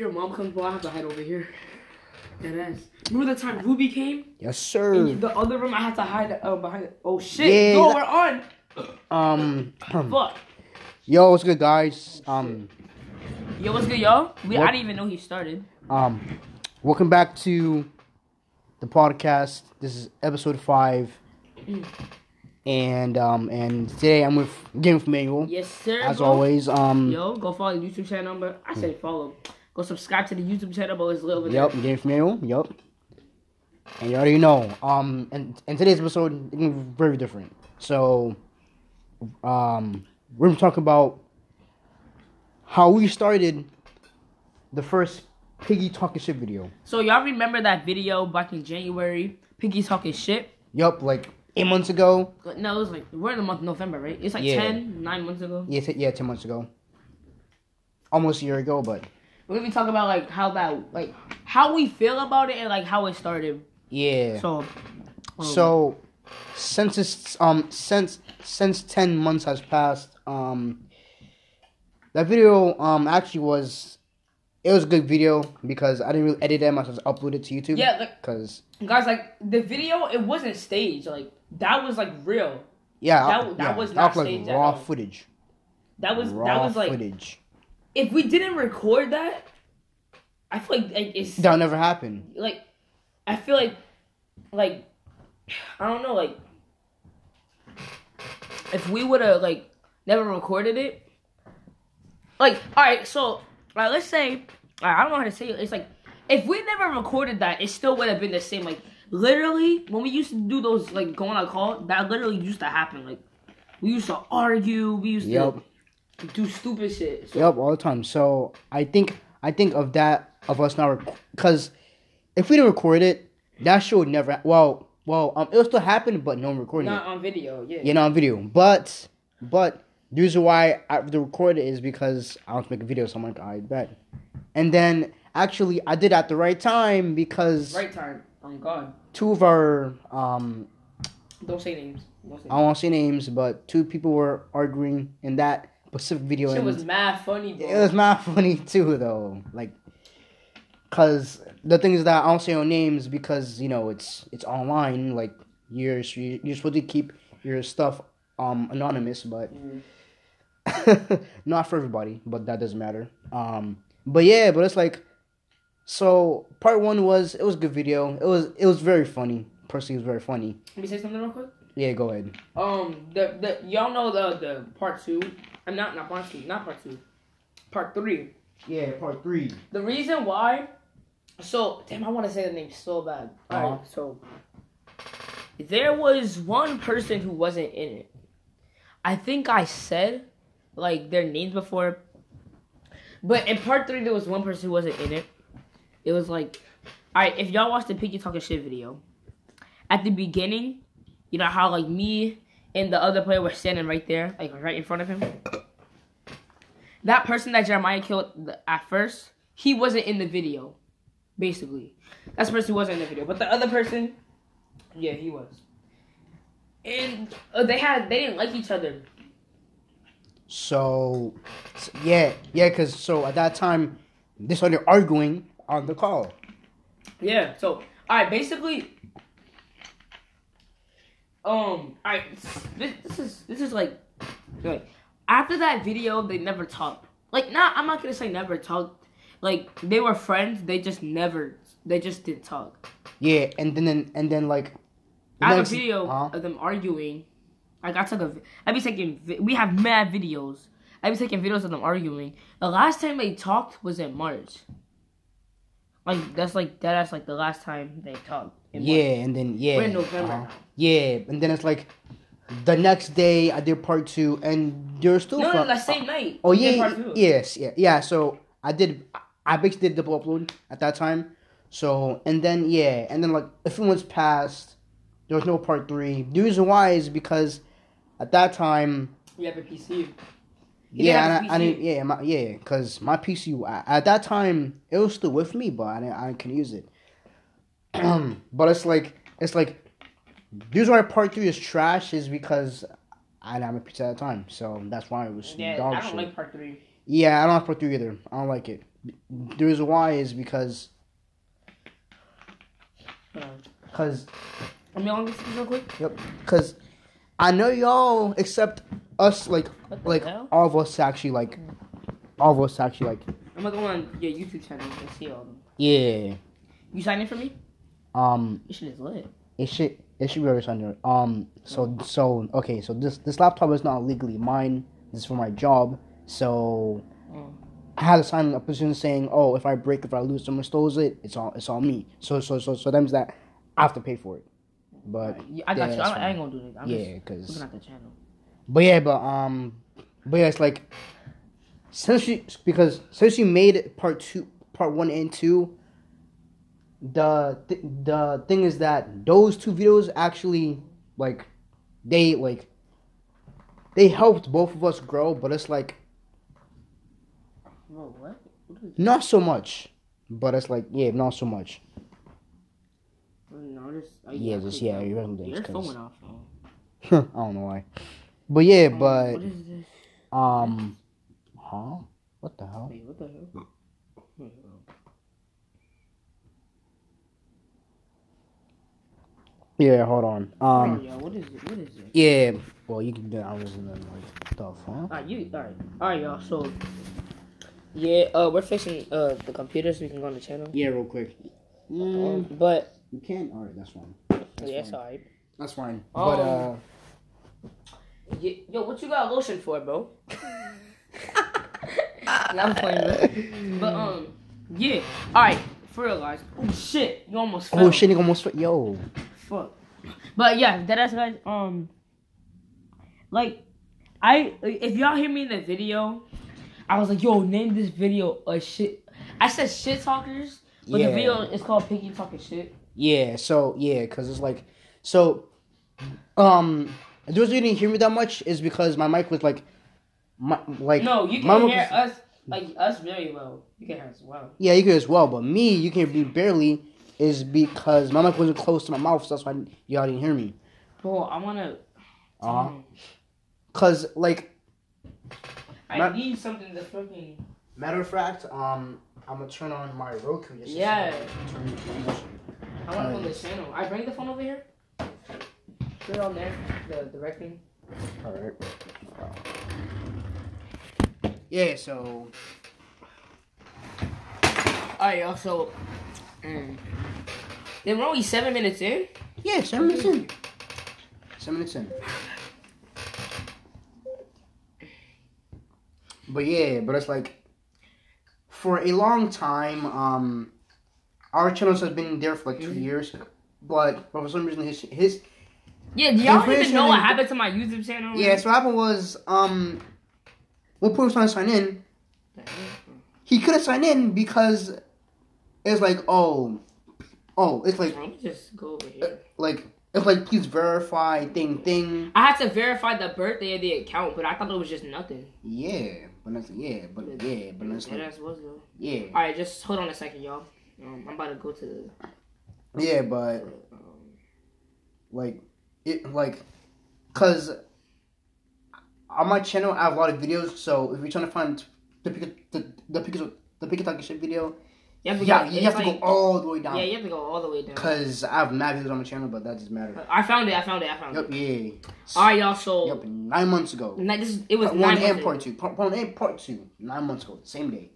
your mom comes by, I have to hide over here. That ass. Remember the time Ruby came? Yes, In sir. the other room, I had to hide uh, behind it. Oh shit! Yeah, that- we're on. Um, Fuck. yo, what's good, guys? Um, Yo, what's good, yo? We, I didn't even know he started. um, welcome back to the podcast. This is episode five, and um, and today I'm with Game of Manual, Yes, sir. as bro. always. Um, Yo, go follow the YouTube channel. But I said follow. Go subscribe to the YouTube channel, but it's over Yep, there. Game of Yep. And you already know. Um, and, and today's episode is very different. So, um, we're gonna talk about how we started the first piggy talking shit video. So y'all remember that video back in January? Piggy talking shit. Yup, like eight months ago. No, it was like we're in the month of November, right? It's like Yeah. ten, nine months ago. Yeah, t- yeah, ten months ago. Almost a year ago, but We're gonna be talking about like how that, like how we feel about it and like how it started. yeah. So, um, So since it's um since since ten months has passed, um that video um actually was it was a good video because I didn't really edit them, I just uploaded it to YouTube. yeah, like Cause guys, like the video, it wasn't staged. Like that was like real. yeah, That- I- that yeah, was I not uploaded staged at raw all. footage. That was raw that was like footage. If we didn't record that, I feel like, like it's That'll never happen. like I feel like like I don't know like if we would have like never recorded it like all right so all right let's say I don't know how to say it it's like if we never recorded that it still would have been the same like literally when we used to do those like going on call that literally used to happen like we used to argue we used Yep. to do stupid shit so, Yep, all the time. So I think I think of that of us not because if we didn't record it, that shit would never. Well, well, um, it'll still happen, but no one recording it. not on video yeah you know, on video. But but the reason why I have to record it is because I want to make a video. So I'm like, I bet. And then actually, I did at the right time because right time oh god two of our um don't say names don't say I don't say names, but two people were arguing in that specific video. And was mad funny, bro. it was not funny too, though. Like, cause the thing is that I don't say no names because you know it's it's online. Like you're you're supposed to keep your stuff um anonymous, but Mm. not for everybody. But that doesn't matter. Um, but yeah, but it's like, so part one was it was a good video. It was it was very funny. Personally, it was very funny. Let me say something real quick. Yeah, go ahead. Um, the the y'all know the the part two. I'm not not part two, not part two, part three. Yeah, part three. The reason why. So damn, I want to say the name so bad. Uh-huh. Alright, so there was one person who wasn't in it. I think I said like their names before, but in part three there was one person who wasn't in it. It was like, all right, if y'all watched the Piggy talking shit video, at the beginning, you know how like me and the other player was standing right there, like right in front of him. That person that Jeremiah killed at first, he wasn't in the video, basically. That's the person who wasn't in the video, but the other person, yeah, he was. And uh, they had they didn't like each other. So, yeah, yeah, because so at that time, they started arguing on the call. Yeah. So, all right. Basically, um, all right. This, this is this is like, like after that video, they never talked. Like, not I'm not gonna say never talked. Like they were friends. They just never. They just didn't talk. Yeah, and then and then like, the I have a next- video huh? of them arguing. Like I took a. I be taking. We have mad videos. I be taking videos of them arguing. The last time they talked was in March. Like that's like that's like the last time they talked. In March. Yeah, and then yeah, We're in November. uh-huh. Yeah, and then it's like the next day I did part two, and they're still No, no, from- the same night. Oh yeah, yes, yeah, yeah. So I did. I basically did double upload at that time. So and then yeah, and then like a few months passed. There was no part three. The reason why is because at that time, You have a PC. You yeah, and I, I didn't, yeah, my, yeah, because my PC at that time it was still with me, but I didn't, I couldn't use it. Um, but it's like it's like the reason why part three is trash is because I didn't have a PC at the time, so that's why it was Yeah, dog I don't shit. like part three. Yeah, I don't like part three either. I don't like it. The reason why is because because Let me on this real quick. Yep. Cause I know y'all except us like like hell? all of us actually like all of us actually like I'm gonna go on your YouTube channel and see all of them. yeah. You sign in for me? Um This shit is lit. it should it should be already under um so so okay so this this laptop is not legally mine. This is for my job. So Mm. I had to sign a petition saying, Oh, if I break, if I lose, someone stole it, it's all it's all me. So so so so that means that I have to pay for it. But Yeah, I got you. I, I ain't gonna do this. I'm Yeah, because looking at the channel. But yeah, but um, but yeah, it's like since you because since you made it part two, part one and two, the th- the thing is that those two videos actually like they like they helped both of us grow, but it's like Bro, what? What is not so much. But it's like yeah, not so much. No, just Yeah, I just yeah, that. you random Your things. phone 'cause- went off. I don't know why. But yeah, Um, but what is this? um, huh? What the hell? Wait, what the hell? Yeah, hold on. Um. Bro, yo, what is it? What is it? Yeah, well, you can do that. I was in the like stuff, huh? Alright, you alright. Alright y'all, so yeah, uh we're fixing uh the computer so we can go on the channel. Yeah, real quick. Um, but you can. All right, that's fine. That's yeah, it's fine. alright. That's fine. Um, but uh, Yeah, yo, what you got lotion for, bro? Nah, I'm playing, bro. But um, yeah. Alright, for real guys. Oh shit, you almost fell. oh shit, nigga, almost fit- yo. Fuck. But yeah, that ass guys. Um, like, I if y'all hear me in the video, I was like, yo, name this video a shit. I said shit talkers, but Yeah. the video is called Piggy talking shit. Yeah, so yeah, cause it's like, so, um, the reason you didn't hear me that much is because my mic was like, my like. No, you can hear was- us like us very well. You can hear us well. Yeah, you can as well, but me, you can be barely, is because my mic wasn't close to my mouth, so that's why y'all didn't hear me. Bro, I wanna. Uh-huh. Cause like, I Ma- need something to fucking. matter of fact, um, I'm gonna turn on my Roku. Just Yeah. turn the. I want to on the channel. I bring the phone over here. Put it on there. The directing. Alright. Yeah, so Alright, y'all. So, um, then we're only seven minutes in. yeah, seven minutes in. Seven minutes in. But yeah, but it's like for a long time, um our channels has been there for like 2 Mhm. years. But for some reason his his Yeah, do y'all even know what happened to my YouTube channel? Yeah, so what happened was um when Pooh was trying to sign in, he couldn't sign in because it's like oh oh it's like Let me just go over here. like it's like please verify thing thing I had to verify the birthday of the account, but I thought it was just nothing. yeah but that's yeah but yeah but it's That like was though. yeah All right, just hold on a second, y'all. Um, I'm about to go to the. yeah but Um, like it like cause on my channel I have a lot of videos so if you're trying to find the pick the the pick the pick talking shit video you have to yeah go. you have to go all the way down Yeah, you have to go all the way down. Cause I have mad videos on my channel, but that doesn't matter. Uh, I found it. I found it. I found Yep, it. yeah. All right, y'all. So Yep, nine months ago. ni- this is, it was Part nine one months and ago. part two. Part one and part two. Nine months ago, same day.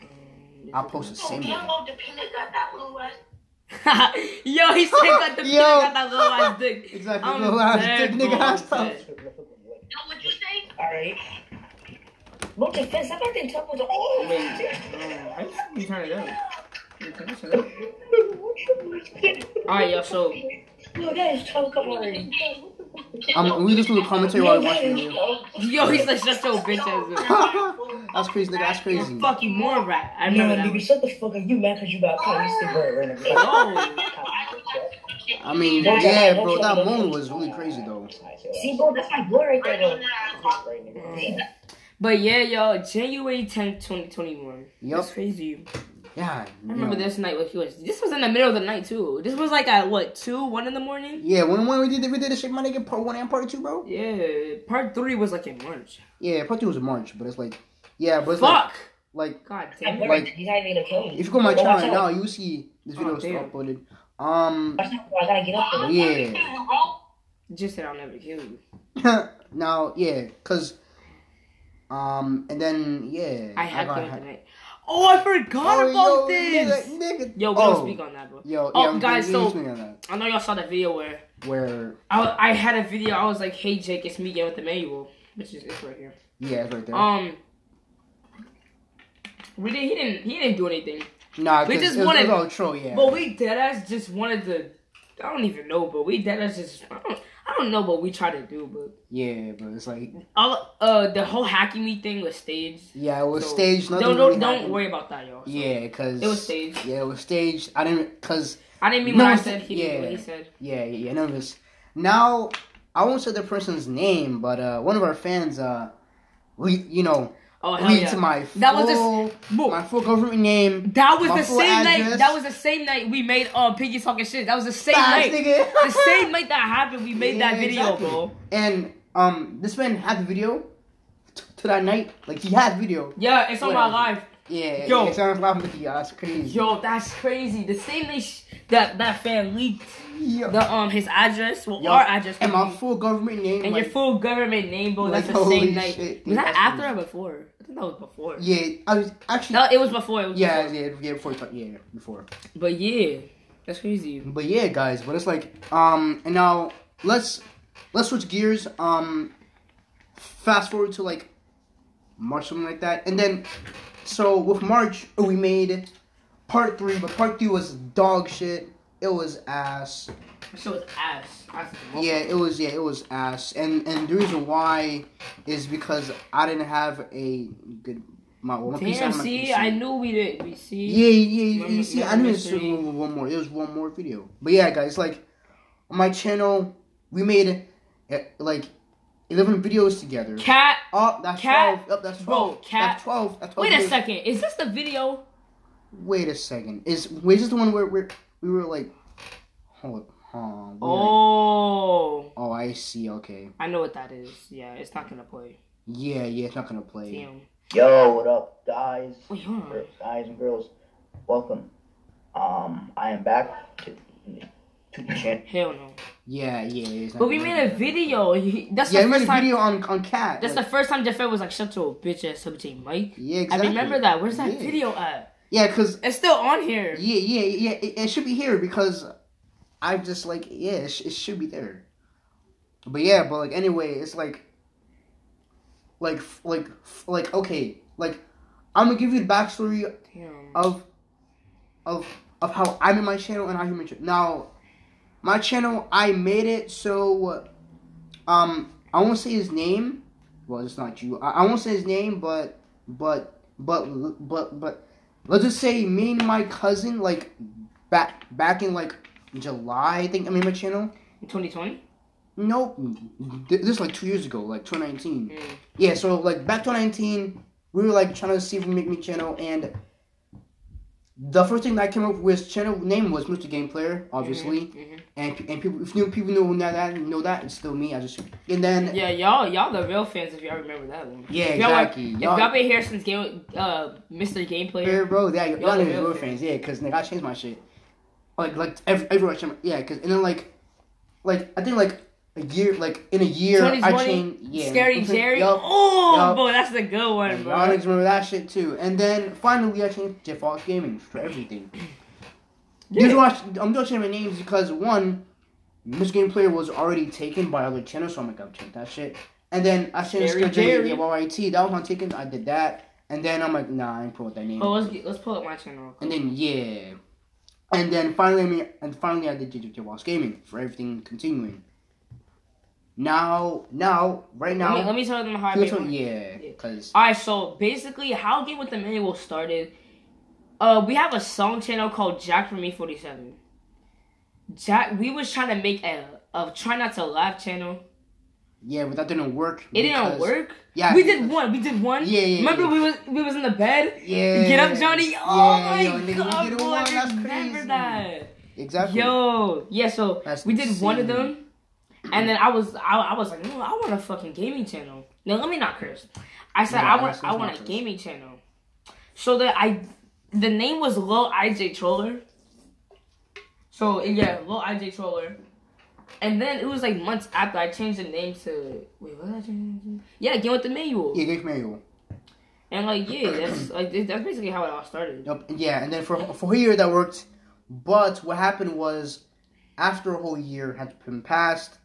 Mm, I posted same day. oh, the peanut got that little ass. Yo, he still got the Yo. got that little ass dick. Exactly. I'm Little ass dick, nigga, ass I'm stuff. dead. Know what you say? Alright. Look, defense, I got them top the oh, Wait, um, how you- you turn it up? You turn this shit up? All right, y'all. So Look, that is toe come already. Um, we just do a commentary while we watch the video. yo, he's like shut your bitch ass up. that's crazy, nigga. That's crazy. Fuck you, more rat. I No, remember that. nigga, shut the fuck up. You mad cause you got caught. You still right right I mean, yeah, bro. That moment was really crazy, though. See, bro, that's my boy right there, though. But yeah, y'all, January 10th, 2021. Yup. That's crazy. Yeah. I remember this night what he was. This was in the middle of the night too. This was like at what two, one in the morning. Yeah, when when we did the, we did the shit, my nigga, part one and part two, bro. Yeah, part three was like in March. Yeah, part two was in March, but it's like Yeah, but it's like, Fuck. like God I'm damn it. Like, he's not even gonna kill me. if you go on my channel right now, you see this Oh, video is damn. uploaded. Um, Watch out, bro. I gotta get up yeah. Just said I'll never kill you. now, yeah, cause, um, and then yeah, I had got to hacked. tonight. Oh, I forgot Oh, about yo, this. Nigga, nigga. Yo, we oh, don't speak on that, bro. Yo, Oh, yeah, guys, so- speak on that. I know y'all saw that video where Where, I, I had a video. I was like, "Hey Jake, it's me again with the manual," which is it's right here. yeah, it's right there. Um, we didn't. He didn't. He didn't do anything. nah, we just it was, wanted- it was all troll, yeah. But we deadass just wanted to. I don't even know, but we deadass just. I don't. I don't know what we try to do, but yeah, but it's like, all uh the whole hacking me thing was staged. yeah, it was So, staged. Don't don't, really don't worry about that, y'all. So, Yeah, cause It was staged. Yeah, it was staged. I didn't, cause I didn't mean No, what I said. He yeah. what he said. yeah, yeah, yeah, this. Now, I won't say the person's name, but uh, one of our fans, uh, we, you know, Oh hell lead yeah. to my full, That was just- my full government name. That was the same night. That was the same night we made um Piggy talking shit. That was the same Facts, night. nigga. the same night that happened, we made that video, exactly. bro. And um, this man had the video t- to that night. Like he had video. Yeah, it's on my live. Yeah, Yo. yeah, it sounds laughing with you. That's crazy. Yo, that's crazy. The same night sh- that that fan leaked Yo. the um his address, well Yo, our address, and my full government name. and like, your full government name, bro. like, That's the same night. shit, was that after crazy. or before? I think that was before. Yeah, I was actually. No, it was before. It was yeah, before. yeah, yeah, before, yeah, before. But yeah, that's crazy. But yeah, guys, but it's like, um, and now let's let's switch gears. Um, fast forward to like March, something like that, and then so with March we made part three, but part three was dog shit. It was ass. So it was ass. ass Yeah, it was. Yeah, it was ass. And and the reason why is because I didn't have a good. My, PC Damn, see, I knew we did. We see. Yeah, yeah, you, Remember- you see, I knew there was one more. It was one more video, but yeah, guys, like on my channel, we made uh, like eleven videos together. Cat. Oh, that's Cat- twelve. Yep, that's Bro, twelve. Cat- That's twelve. That's 12 Wait a second. Is this the video? Wait a second. Is wait, is this the one where we we were like, hold, huh? we were- Oh, oh, I see. Okay. I know what that is. Yeah, it's not gonna play. Yeah, yeah, it's not gonna play. Damn. Yo, what up, guys? Wait, hold. Guys and girls, welcome. Um, I am back to, to the channel. Hell no. Yeah, yeah. It's not But we made a video. He- That's Yeah, the we made a time. video on on cat. That's like, the first time Jafet was like, "Shut your bitch ass up, Mike." yeah, exactly. I remember that. Where's that Yeah. video at? Yeah, cause It's still on here. Yeah, yeah, yeah. It, it should be here because I'm just like yeah, it, sh- it should be there. But yeah, but like anyway, it's like, like, f- like, f- like okay, like I'm gonna give you the backstory Damn. of, of, of how I made my channel and how you made it. Now, my channel, I made it so, um, I won't say his name. Well, it's not you. I, I won't say his name, but, but, but, but, but, let's just say me and my cousin, like, back back in like July, I think I made my channel. 2020. Nope, Th- this is like two years ago, like 2019. Mm. Yeah, so like back 2019, we were like trying to see if we make me channel, and the first thing that came up with channel name was Mr. Game Player, obviously, Mhm. and and people if new people know that, that know that it's still me. I just and then Yeah, y'all, y'all the real fans if y'all remember that one. Yeah, If y'all were- exactly. If Y'all- y'all been here since game, uh, Mr. Gameplay. Yeah, bro, yeah, y'all, Y'all the real real fans, yeah, because nigga, I changed my shit. Like, like every, everywhere I changed, my, yeah, because and then like, like I think like a year, like in a year, I changed, yeah, Scary Jerry. Oh, boy, that's a good one, And bro. Y'all niggas remember that shit too. And then finally, I changed Fox Gaming for everything. Yeah. You watch, I'm doing changing my names because one, this Game Player was already taken by other channels, so I'm like, I'm changing that shit. And then I changed Scary Jerry, Jerry. yeah, YYT, that was my taken. I did that, and then I'm like, nah, I ain't put that name. Oh, let's get, let's pull up my channel. And then yeah, and then finally, I mean, and finally, I did JJ Gaming for everything continuing. Now, now, right now, let me let me tell them how I made what- yeah, because All right, so basically, how Gaming with Immanuel started. Uh, we have a song channel called Jack for Me Forty Seven. Jack, we was trying to make a a try not to laugh channel. yeah, but that didn't work. It didn't work. Yeah, we did one. We did one. Yeah, yeah, Remember yeah. we was we was in the bed. Yeah. Get up, Johnny. Oh Yeah, my yo, nigga, we god, did boy, one, I that's remember crazy. that. Exactly. Yo, yeah. So That's we did one of insane. them, and then I was I, I was like, no, I want a fucking gaming channel. No, let me not curse. I said I want I want a gaming channel. So that I the name was Lil IJ Troller. So yeah, Lil IJ Troller. And then it was like months after I changed the name to wait, what did I change? the name to? Yeah, Game with the Manual. Yeah, Game Manual. And like yeah, that's like that's basically how it all started. Yep. Yeah, and then for for a year that worked, but what happened was, after a whole year had been passed,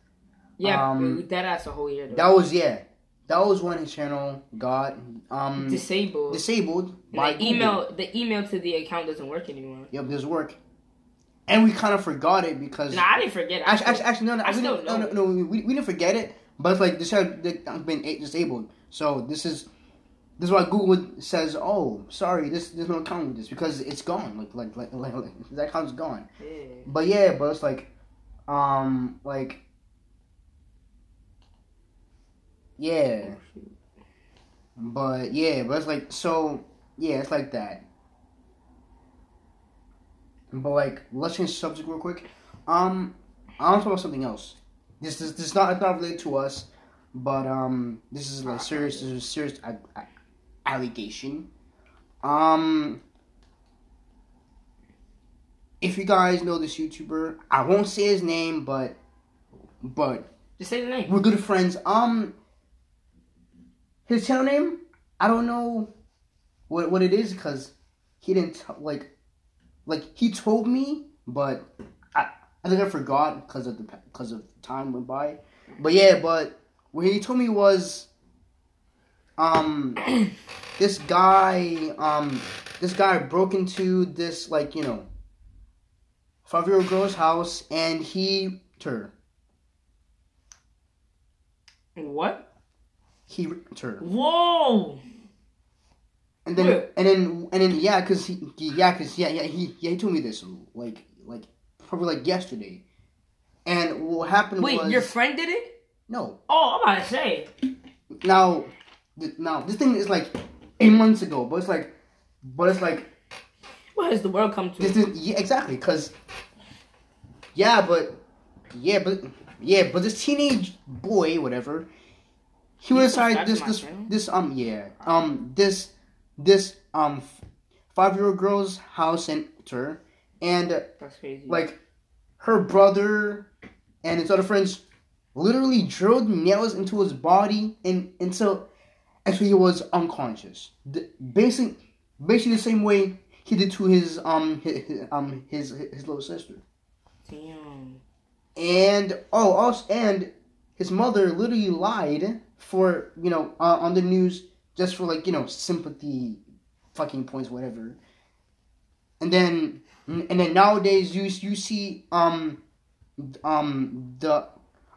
Yeah, Um, that ass a whole year. Though. that was yeah, that was when his channel got um disabled. disabled by And the Google. email the email to the account doesn't work anymore. Yep, doesn't work, and we kind of forgot it because Nah, I didn't forget. I actually, actually, actually no, no, I we still didn't, no, no, no, we, we didn't forget it, but like this had been disabled, so this is. This is why Google says, "Oh, sorry, this there's no account with this because it's gone. Like, like, like, like, like that account's gone." Yeah. But yeah, but it's like, um, like, yeah. But yeah, but it's like so. Yeah, it's like that. But like, let's change the subject real quick. Um, I want to talk about something else. This is this is not it's not related to us, but um, this is like serious. This is a serious a- a- allegation. Um, if you guys know this YouTuber, I won't say his name, but but Just say the name. we're good friends. Um, his channel name, I don't know what what it is because he didn't t- like like he told me, but I I think I forgot because of the because of time went by. But yeah, but what he told me was um this guy um this guy broke into this like you know five year old girl's house and he her. What? He her. Whoa! And then Wait. and then and then yeah, cause he yeah, cause yeah yeah he yeah he told me this like like probably like yesterday. And what happened Wait, was your friend did it? no Oh, I'm about to say. now th- now this thing is like eight months ago, but it's like but it's like What has the world come to? this is yeah exactly cause yeah but yeah but yeah but this teenage boy whatever he was inside this this this um yeah um this this um five year old girl's house and her and That's crazy. like her brother and his other friends literally drilled nails into his body and until until he was unconscious. The, basic, basically the same way he did to his um his, his um his his little sister. Damn. And oh, also and his mother literally lied for you know uh, on the news just for like you know sympathy, fucking points, whatever. And then and then nowadays you you see um um the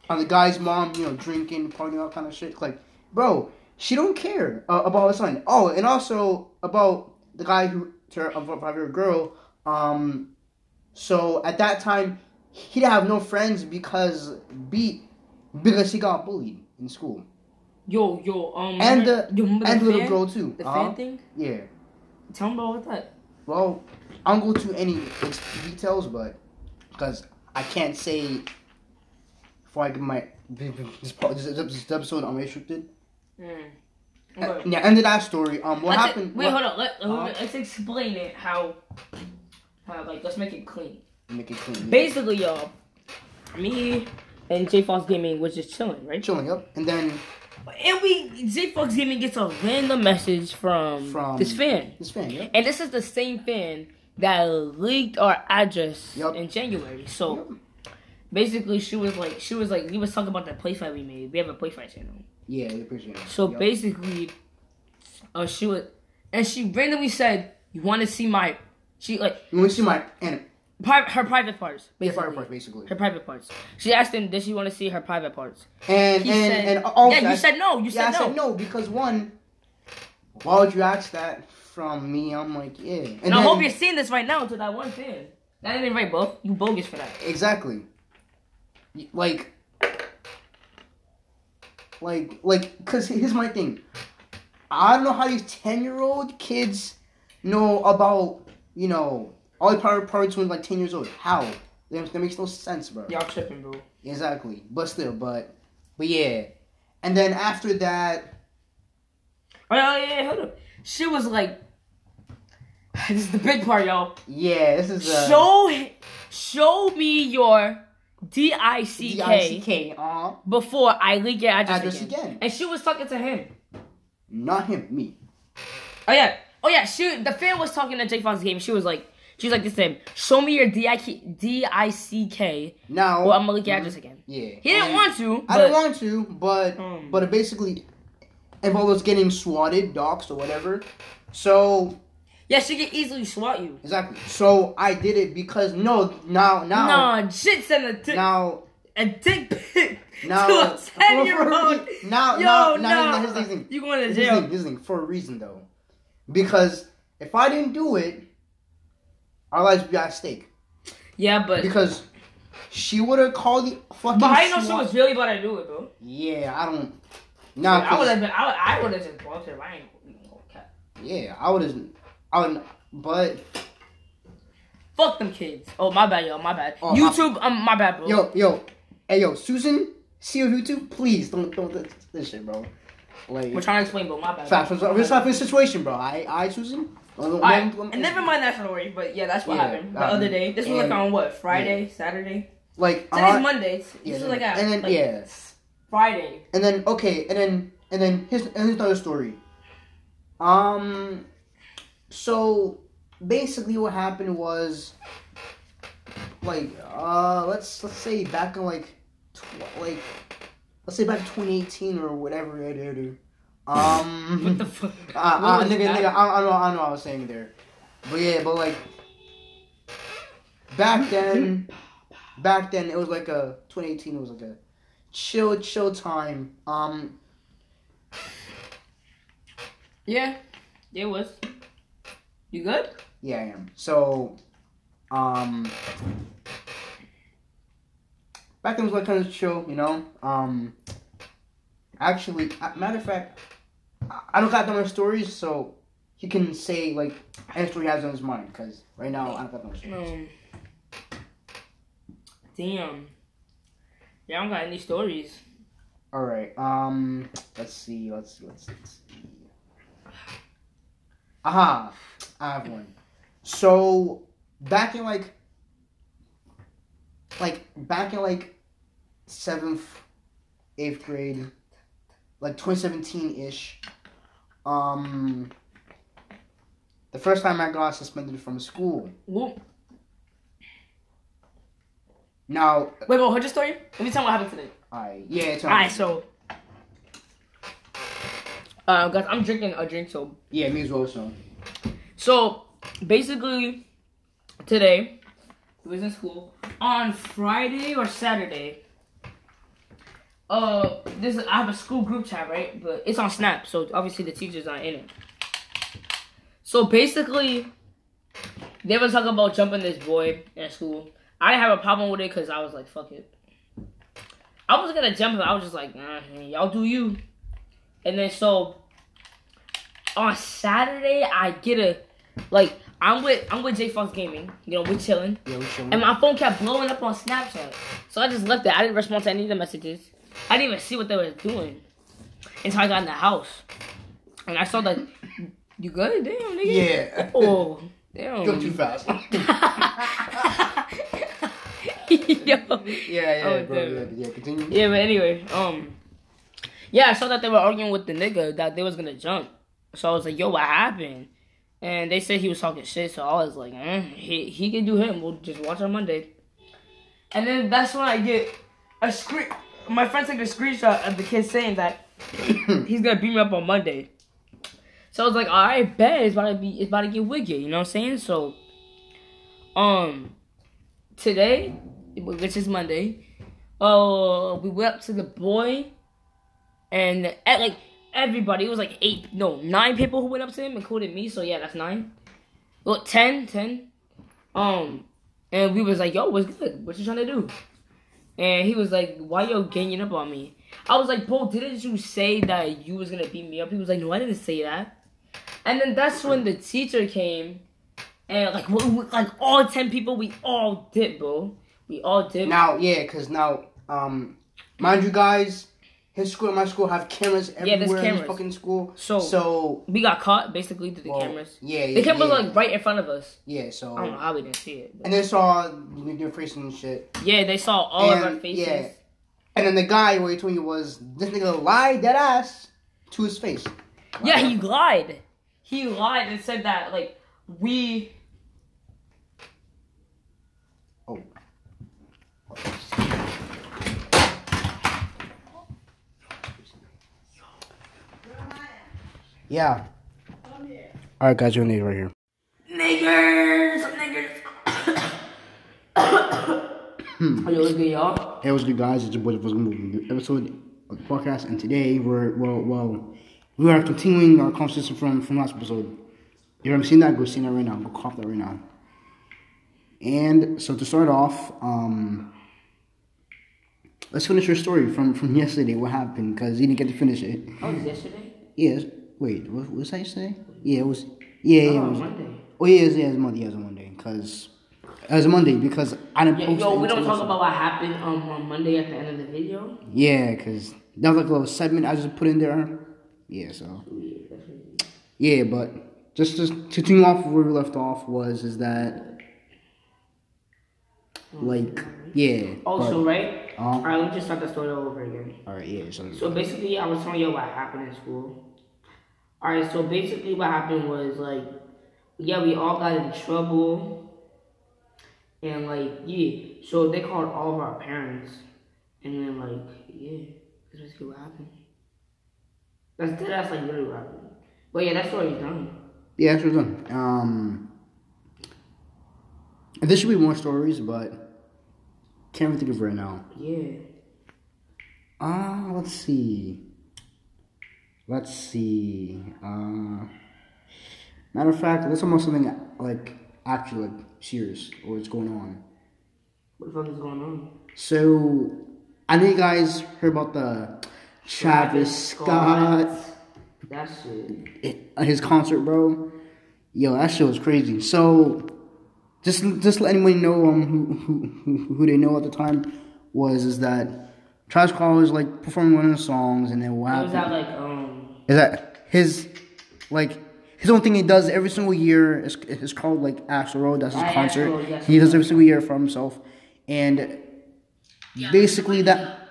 uh, the guy's mom you know drinking, partying, all kind of shit. Like, bro, she don't care uh, about her son. Oh, and also about the guy who her a five year old girl. Um, so at that time he didn't have no friends because be because he got bullied in school Yo, yo, um, and the and the the little fan? girl too. The Uh-huh. fan thing? Yeah. Tell me about that. Well, I don't go to any details, but because I can't say before I give my this this, this episode I'm restricted. Mm. Uh, Okay. yeah, end of that story. Um, what Let's- happened? Wait, what- hold on. Let, Uh-huh. let's explain it. How, how, like, let's make it clean. Make it clean. Basically, y'all, me and J Fox Gaming was just chilling, right? chilling up, and then And we, J Fox Gaming gets a random message from, From- this fan. this fan. Yep. And this is the same fan that leaked our address Yup. in January. So Yep. basically, she was like, she was like, we was talking about that play fight we made. We have a play fight channel. Yeah, we appreciate it. So Yep. basically, uh, she was, and she randomly said, "You want to see my?" She like You want to see my and pri- her private parts. yeah, Basically. fire part basically. Her private parts. She asked him, "Does she want to see her private parts?" And He and said, and also "Yeah, I- you said no. You yeah, said I no." said no because one. Why would you ask that from me? I'm like, yeah. And And I hope you're seeing this right now to that one fan. That ain't right, bro. You bogus for that. Exactly. Like, like, like, cause here's my thing. I don't know how these ten year old kids know about you know all the power parts when like ten years old. How? That, that makes no sense, bro. Y'all tripping, bro. Exactly. But still, but but yeah. and then after that, Oh yeah, yeah, hold up. She was like, "This is the big part, y'all. yeah, this is uh, Show, show me your D I C D I C K K. Uh, before I leak your address, Address again. again. And she was talking to him. not him, me. Oh yeah, oh yeah. She, the fan was talking to Jake Fox game. She was like, she was like to him. Show me your D I K D I C K, Now, or I'm gonna leak your address again. yeah, He didn't and want to. I didn't want to, but Um. but it basically involved us getting swatted, doxxed, or whatever. So Yeah, she could easily swat you. exactly. So I did it because no, now now No, shit send a dick, now a dick pic now to a ten year old. now Yo, now no, now here's the thing. you going to Here's the jail? thing. Thing. For a reason though, because if I didn't do it, our lives would be at stake. Yeah, but Because she would have called the fucking. but I didn't know she was really about to do it, bro. Yeah, I don't. Nah, I would have been. I would, I would have just blocked her. I ain't yeah, I would have. I would. But Fuck them kids. Oh my bad, yo. My bad. Oh, my- YouTube. um, my bad, bro. yo, yo, hey, yo, Susan, see your YouTube, please don't don't do this shit, bro. Like, We're trying to explain, bro. My bad. bro. We're just having a situation, bro. I, I, Susan. Alright, and never mind that story, but yeah, that's what Yeah, happened the um, other day. This was like on what Friday, Saturday. Like, Today's uh, Monday. This yeah, was like and then like, yeah, Friday. and then okay, and then and then here's and here's another story. Um, so basically, what happened was, like, uh, let's let's say back in like, tw- like, let's say back in 2018 or whatever it is. Um, What the fuck? uh, uh, nigga, that? nigga, I, I know, I know, what I was saying there, but yeah, but like, back then, back then it was like a 2018 was like a chill, chill time. Um, Yeah, it was. You good? yeah, I am. So, um, back then was like kind of chill, you know. Um, actually, matter of fact, I- don't got that much stories, so he can say like any story he has on his mind. Because right now, I don't got much stories. Um. Damn. Yeah, I don't got any stories. All right. Um. Let's see. Let's see. Let's see. Let's see. Aha! I have one. So back in like, like back in like seventh, eighth grade, like 2017 ish. Um. The first time I got suspended from school. Whoop. Now, Wait, wait, hold your story. Let me tell you what happened today. Alright, yeah. It's Alright, so. Uh, guys, I'm drinking a drink, so yeah, me as well. So So basically, today we was in school on Friday or Saturday. Uh, this I have a school group chat, right? But it's on Snap, so obviously the teachers aren't in it. So basically, they were talking about jumping this boy in school. I didn't have a problem with it because I was like, "Fuck it." I was gonna jump him. I was just like, nah, "Y'all do you." And then so on Saturday, I get a like I'm with I'm with J Fox Gaming. You know, we're chilling, yeah, we should. and my phone kept blowing up on Snapchat. So I just left it. I didn't respond to any of the messages. I didn't even see what they were doing until I got in the house, and I saw that. You good? Damn, nigga. Yeah. Oh, damn. Go too fast. Yo. Yeah, yeah, Oh, bro. Yeah, yeah, continue. Yeah, but anyway, um, yeah, I saw that they were arguing with the nigga that they was gonna jump. So I was like, "Yo, what happened?" And they said he was talking shit. So I was like, eh, "He he can do him. We'll just watch on Monday." And then that's when I get a screen. My friend took a screenshot of the kid saying that he's gonna beat me up on Monday. So I was like, "All right, bet it's about to be it's about to get wicked." You know what I'm saying? So, um, today, which is Monday, uh, we went up to the boy, and at like everybody, it was like eight, no, nine people who went up to him, including me. So yeah, that's nine. Well, ten, ten. Um, and we was like, "Yo, what's good? What you trying to do?" And he was like, "Why you ganging up on me?" I was like, "Bro, didn't you say that you was gonna beat me up?" He was like, "No, I didn't say that." And then that's when the teacher came, and like, we- we- like all ten people, we all did, bro. We all did. Now, yeah, because now, um, mind you guys, his school and my school have cameras everywhere Yeah, there's everywhere in his fucking school. So- so We got caught basically through the well, cameras. Yeah, The yeah, camera was yeah. like right in front of us. yeah. So I don't know how we didn't see it. but- and they saw your face and shit. Yeah, they saw all of our faces. yeah. And then the guy what he told you was this nigga lied dead ass to his face. Yeah, he lied. He lied and said that like we Oh. oh Yeah. All right, guys, you're gonna need it right here. niggers, niggers. Are you looking y'all? Hey, what's good, guys? It's your boy, was Movie episode of the podcast, and today we're well, well, we are continuing our conversation from from last episode. You haven't seen that? Go see that right now. Go cop that right now. And so to start off, um, let's finish your story from from yesterday. What happened? Because you didn't get to finish it. Oh, was yesterday? Yes. Wait, what was that yesterday? Yeah, it was. Yeah, yeah, Oh, it was. Monday. Oh, yeah, it was, yeah, it was Monday. Yeah, it was Monday. Because it was Monday because I didn't Yeah, post. yo, we don't talk about what happened um, on Monday at the end of the video. Yeah, because that was like a little segment I just put in there. Yeah, so. Yeah, but just just to continue off where we left off was is that like yeah. Also, but- right? Uh-huh. All right, let me just start the story all over again. all right, yeah. So, So basically, I was telling you what happened in school. All right, so basically, what happened was like, yeah, we all got in trouble, and like, yeah, so they called all of our parents, and then like, yeah, that's basically what happened. That's that's like literally what happened. But yeah, that story's done. yeah, that's done. Um, there should be more stories, but can't really think of it right now. Yeah. Ah, let's see. Let's see. Uh, matter of fact, let's talk something like actually like serious or what's going on. What the fuck is going on? So, I know you guys heard about the Travis Scott, That shit. his concert, bro. Yo, that shit was crazy. So, just just let anyone know um who who, who, they know at the time was is that Travis Scott was like performing one of the songs, and then what was happened that like um. Is that his like his own thing he does every single year is, is called like Astroworld. That's his Ah, concert. Astroworld, yes, he does yes. every single year for himself, and basically that,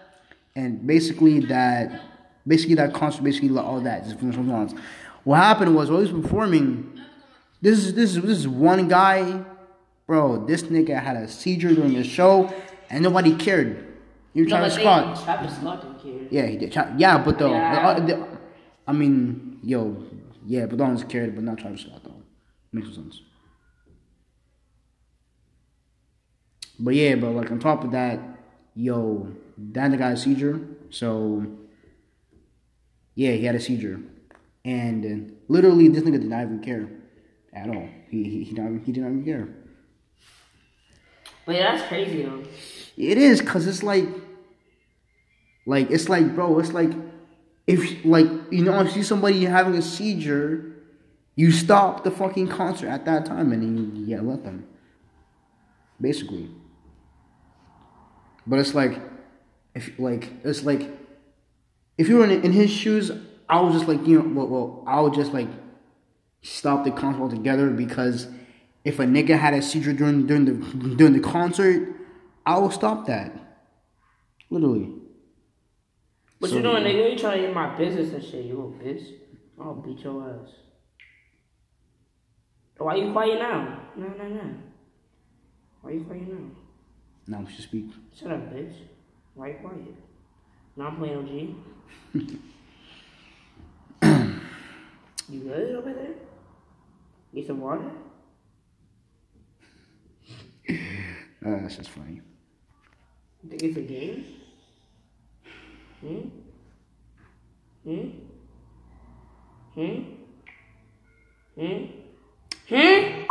and basically that, basically that concert, basically all that just from songs. What happened was while he was performing, this is this is this is one guy, bro. This nigga had a seizure during the show, and nobody cared. You No, trying to they- Scott. Travis Scott didn't care. Yeah, he did. Tra- Yeah, but though, Yeah. the- the- I mean, yo, yeah, but one's cared, but not Travis Scott though. Makes sense. But yeah, but like on top of that, yo, that nigga got a seizure. So yeah, he had a seizure, and literally this nigga did not even care at all. He he he, not, he did not even care. But yeah, that's crazy though. It is cause it's like, like it's like, bro, it's like, if like you know, if you see somebody having a seizure, you stop the fucking concert at that time and you, yeah, let them. Basically. But it's like, if like it's like, if you were in, in his shoes, I was just like, you know, well, well, I would just like stop the concert altogether because if a nigga had a seizure during during the during the concert, I will stop that. Literally. What So- you doing, nigga? You trying to get my business and shit, you little bitch. I'll beat your ass. Why you quiet now? No, no, no. Why you quiet now? Now we should speak. Shut up, bitch. Why you quiet? Now I'm playing OG. you good over there? Get some water? Uh, that's just funny. You think it's a game? Hmm? Hmm? Hmm? Hmm? Hmm?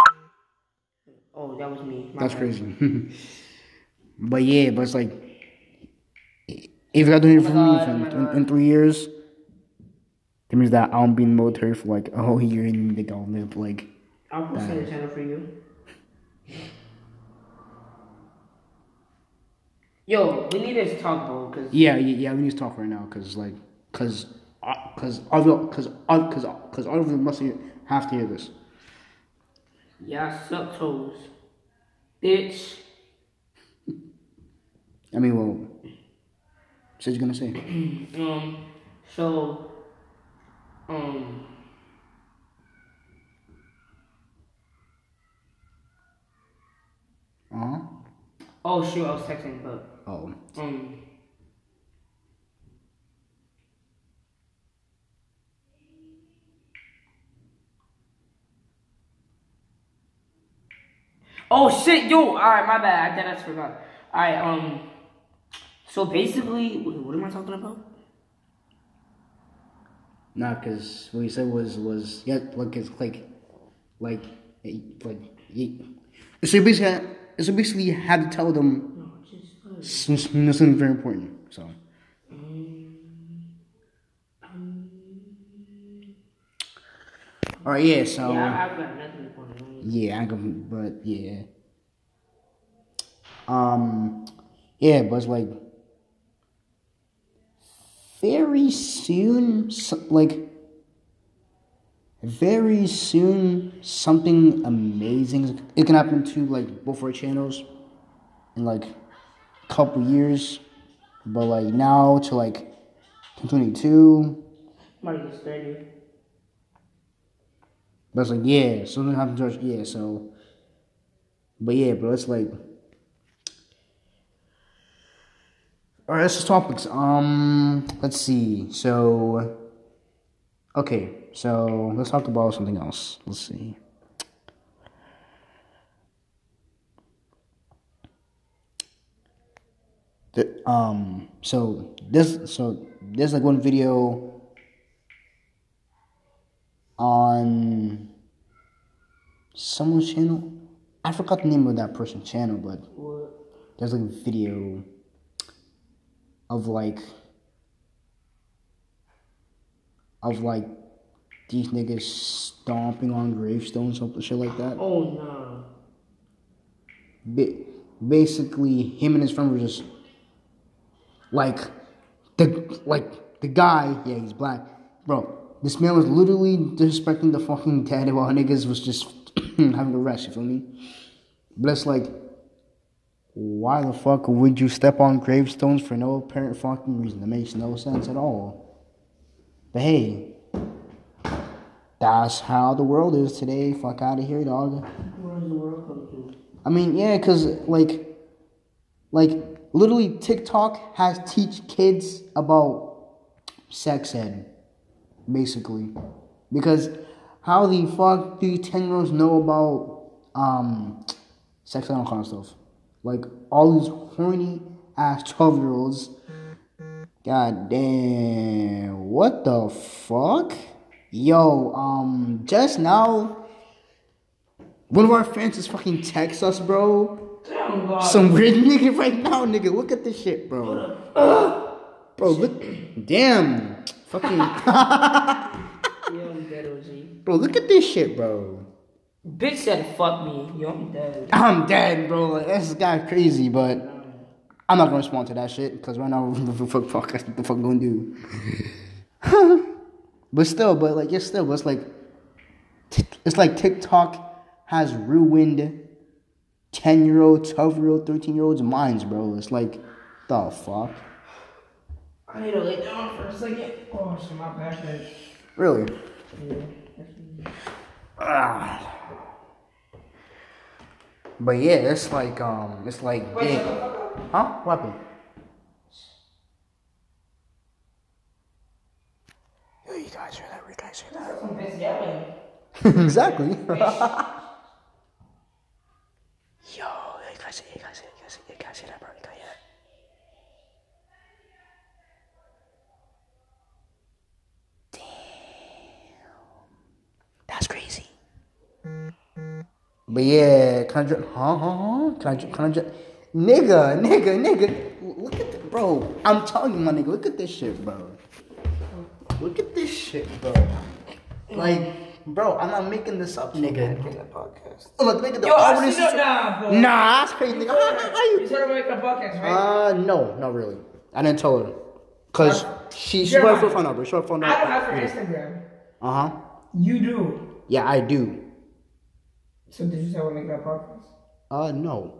Oh, that was me. My That's bad. crazy. but yeah, but it's like, if you got doing it for Oh my me for oh in, in three years, that means that I won't be in the military for like a whole year and they gonna live like. I'll post on the channel for you. Yo, we need to talk, bro, because Yeah, yeah, yeah. We need to talk right now, cause like, cause, uh, cause, other, cause, uh, cause, cause all of them must have to hear this. y'all suck toes. Bitch. I mean, well, said you're gonna say. Um, so, um, Uh huh. oh shoot, I was texting, but, Oh. um, oh shit, yo, alright, my bad, I did, I just forgot. Alright, um, so basically, what am I talking about? Nah, cause what you said was was yeah, like it's like, like, like, eh. so basically, so basically you had to tell them No, just, uh, some- some- something very important. So. All right, yeah. So. yeah, I've got nothing for you. Yeah, I can, but yeah. Um, yeah, but it's like very soon, so- like very soon, something amazing it can happen to like both our channels and like couple years, but like now to like twenty two. Somebody gets 30. But it's like, yeah, something happened to us. Yeah, so. But yeah, bro, it's like. Alright, let's just topics. Um, let's see. So. Okay, so let's talk about something else. Let's see. The, um, so this, so there's like one video on someone's channel. I forgot the name of that person's channel, but there's like a video of like of like these niggas stomping on gravestones, something shit like that. Oh, no. Ba- basically, him and his friend were just like the like the guy. Yeah, he's black, bro. This man was literally disrespecting the fucking dead while niggas was just having a rest. You feel me? But it's like, why the fuck would you step on gravestones for no apparent fucking reason? That makes no sense at all. But hey, that's how the world is today. Fuck out of here, dog. Where does the world come to? I mean, yeah, cause like, like literally TikTok has teach kids about sex ed, basically, because how the fuck do ten year olds know about um sex ed and all kind of stuff? Like all these horny ass twelve year olds. God damn, what the fuck? Yo, um, just now, one of our fans just fucking text us, bro. Damn, Some weird nigga right now, nigga. Look at this shit, bro. Bro, look. Damn. Fucking. Yeah, I'm dead, OG. bro, look at this shit, bro. Bitch said fuck me. Yo, I'm dead. I'm dead, bro. Like, this guy crazy, but I'm not gonna respond to that shit because right now, what the fuck, fuck, what the fuck gonna do? but still, but like, it's still, but it's like, it's like TikTok has ruined 10 year old, 12 year old, 13 year olds' minds, bro. It's like, the fuck? I need to lay down for a second. Oh, so my back hurts. Really? Yeah. Ah. But yeah, it's like, um, it's like, Wait, yeah. shut the fuck up. Huh? What happened? Yo, you guys hear that? You guys hear that? Some bitch yelling. exactly. Yo, you guys, you guys, you guys, you guys hear that, bro? You guys hear that? That's crazy. But yeah, can I dr- huh, huh, huh? Can I, dr- can I, dr- nigga, nigga, nigga, look at the, bro. I'm telling you, my nigga, look at this shit, bro. Look at this shit, bro. Like, bro, I'm not making this up, Get nigga. that podcast. Look, nigga, the Yo, I audience see is- that. Nah, that's crazy, nigga. How- how- how you- You said we're a podcast, right? Uh, no, not really. I didn't tell her. Cause she she Jeremiah. wanted her phone number. She wanted phone number. I don't have her Instagram. Uh huh. You do. Yeah, I do. So did you say we're making a podcast? Uh, no,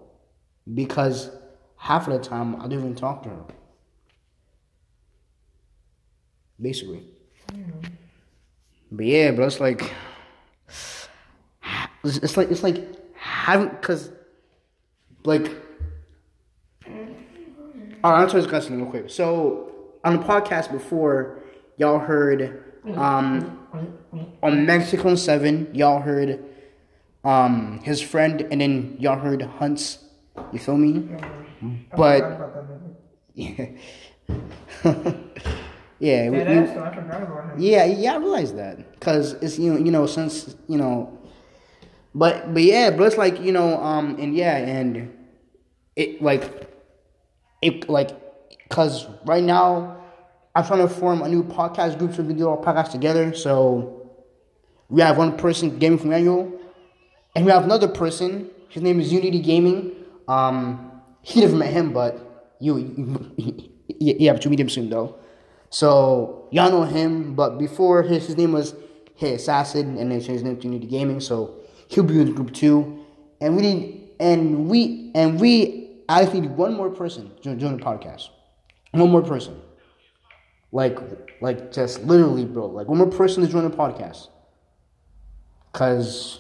because half of the time I don't even talk to her. Basically. But yeah, but it's like, it's, it's like it's like having because, like, all right, I'll tell you guys something real quick. So on the podcast before, y'all heard um on Mexico Seven, y'all heard um his friend, and then y'all heard Hunt's. You feel me? But yeah, yeah, we- we- yeah, yeah, I realize that because it's you know you know since you know, but but yeah, but it's like you know um and yeah and it like it like because right now I'm trying to form a new podcast group so we can do all podcasts together. So we have one person Gaming with Immanuel, and we have another person. His name is Unity Gaming. Um, he never met him, but you, you yeah, but you meet him soon though. So y'all know him, but before his his name was Hey Assassin, and then changed his name to Unity Gaming. So he'll be in the group too. And we need and we and we I need one more person to join the podcast. One more person. Like like just literally, bro. Like one more person to join the podcast. Cause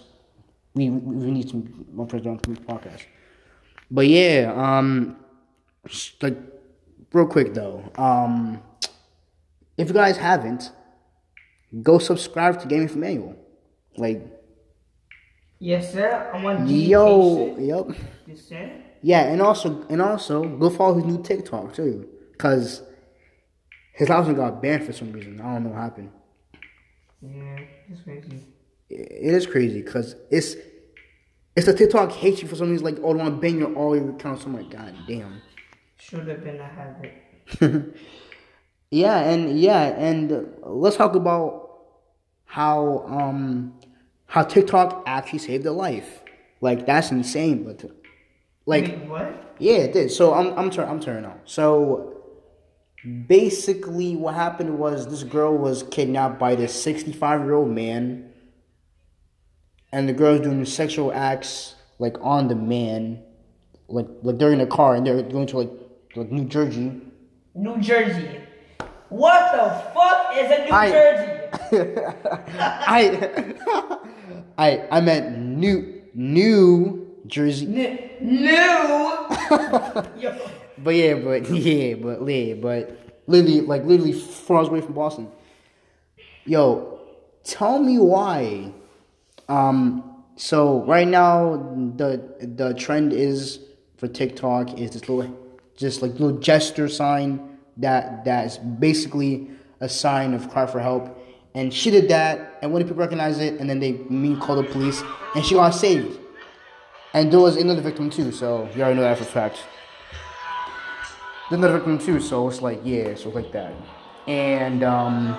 we we need some person to join the podcast. But yeah, um, like real quick though, um, if you guys haven't, go subscribe to Gaming with Immanuel. Like, Yes, sir. I'm on yo, yep, Yes, sir. yeah, and also and also go follow his new TikTok too, cause his last one got banned for some reason. I don't know what happened. Yeah, it's crazy. It is crazy because it's it's the TikTok hates you for some reason. Like, oh, I want to ban your all your accounts. I'm like, god damn. Should have been a habit. Yeah, and yeah, and let's talk about how um how TikTok actually saved a life. Like that's insane, but like Wait, what? yeah, it did. So I'm I'm turn I'm turning on. So basically, what happened was this girl was kidnapped by this 65 year old man, and the girl's doing sexual acts like on the man, like like they're in a car and they're going to like like New Jersey. New Jersey. What the fuck is a New I- Jersey? I I I meant new New Jersey. New. But yeah, but yeah, but yeah, but literally like literally far away from Boston. Yo, tell me why. Um so right now the the trend is for TikTok is this little just like little gesture sign that that is basically a sign of cry for help. And she did that, and when people recognize it, and then they mean call the police, and she got saved. And there was another victim too, so you already know that for a fact. Another victim too, so it's like yeah, so like that. And um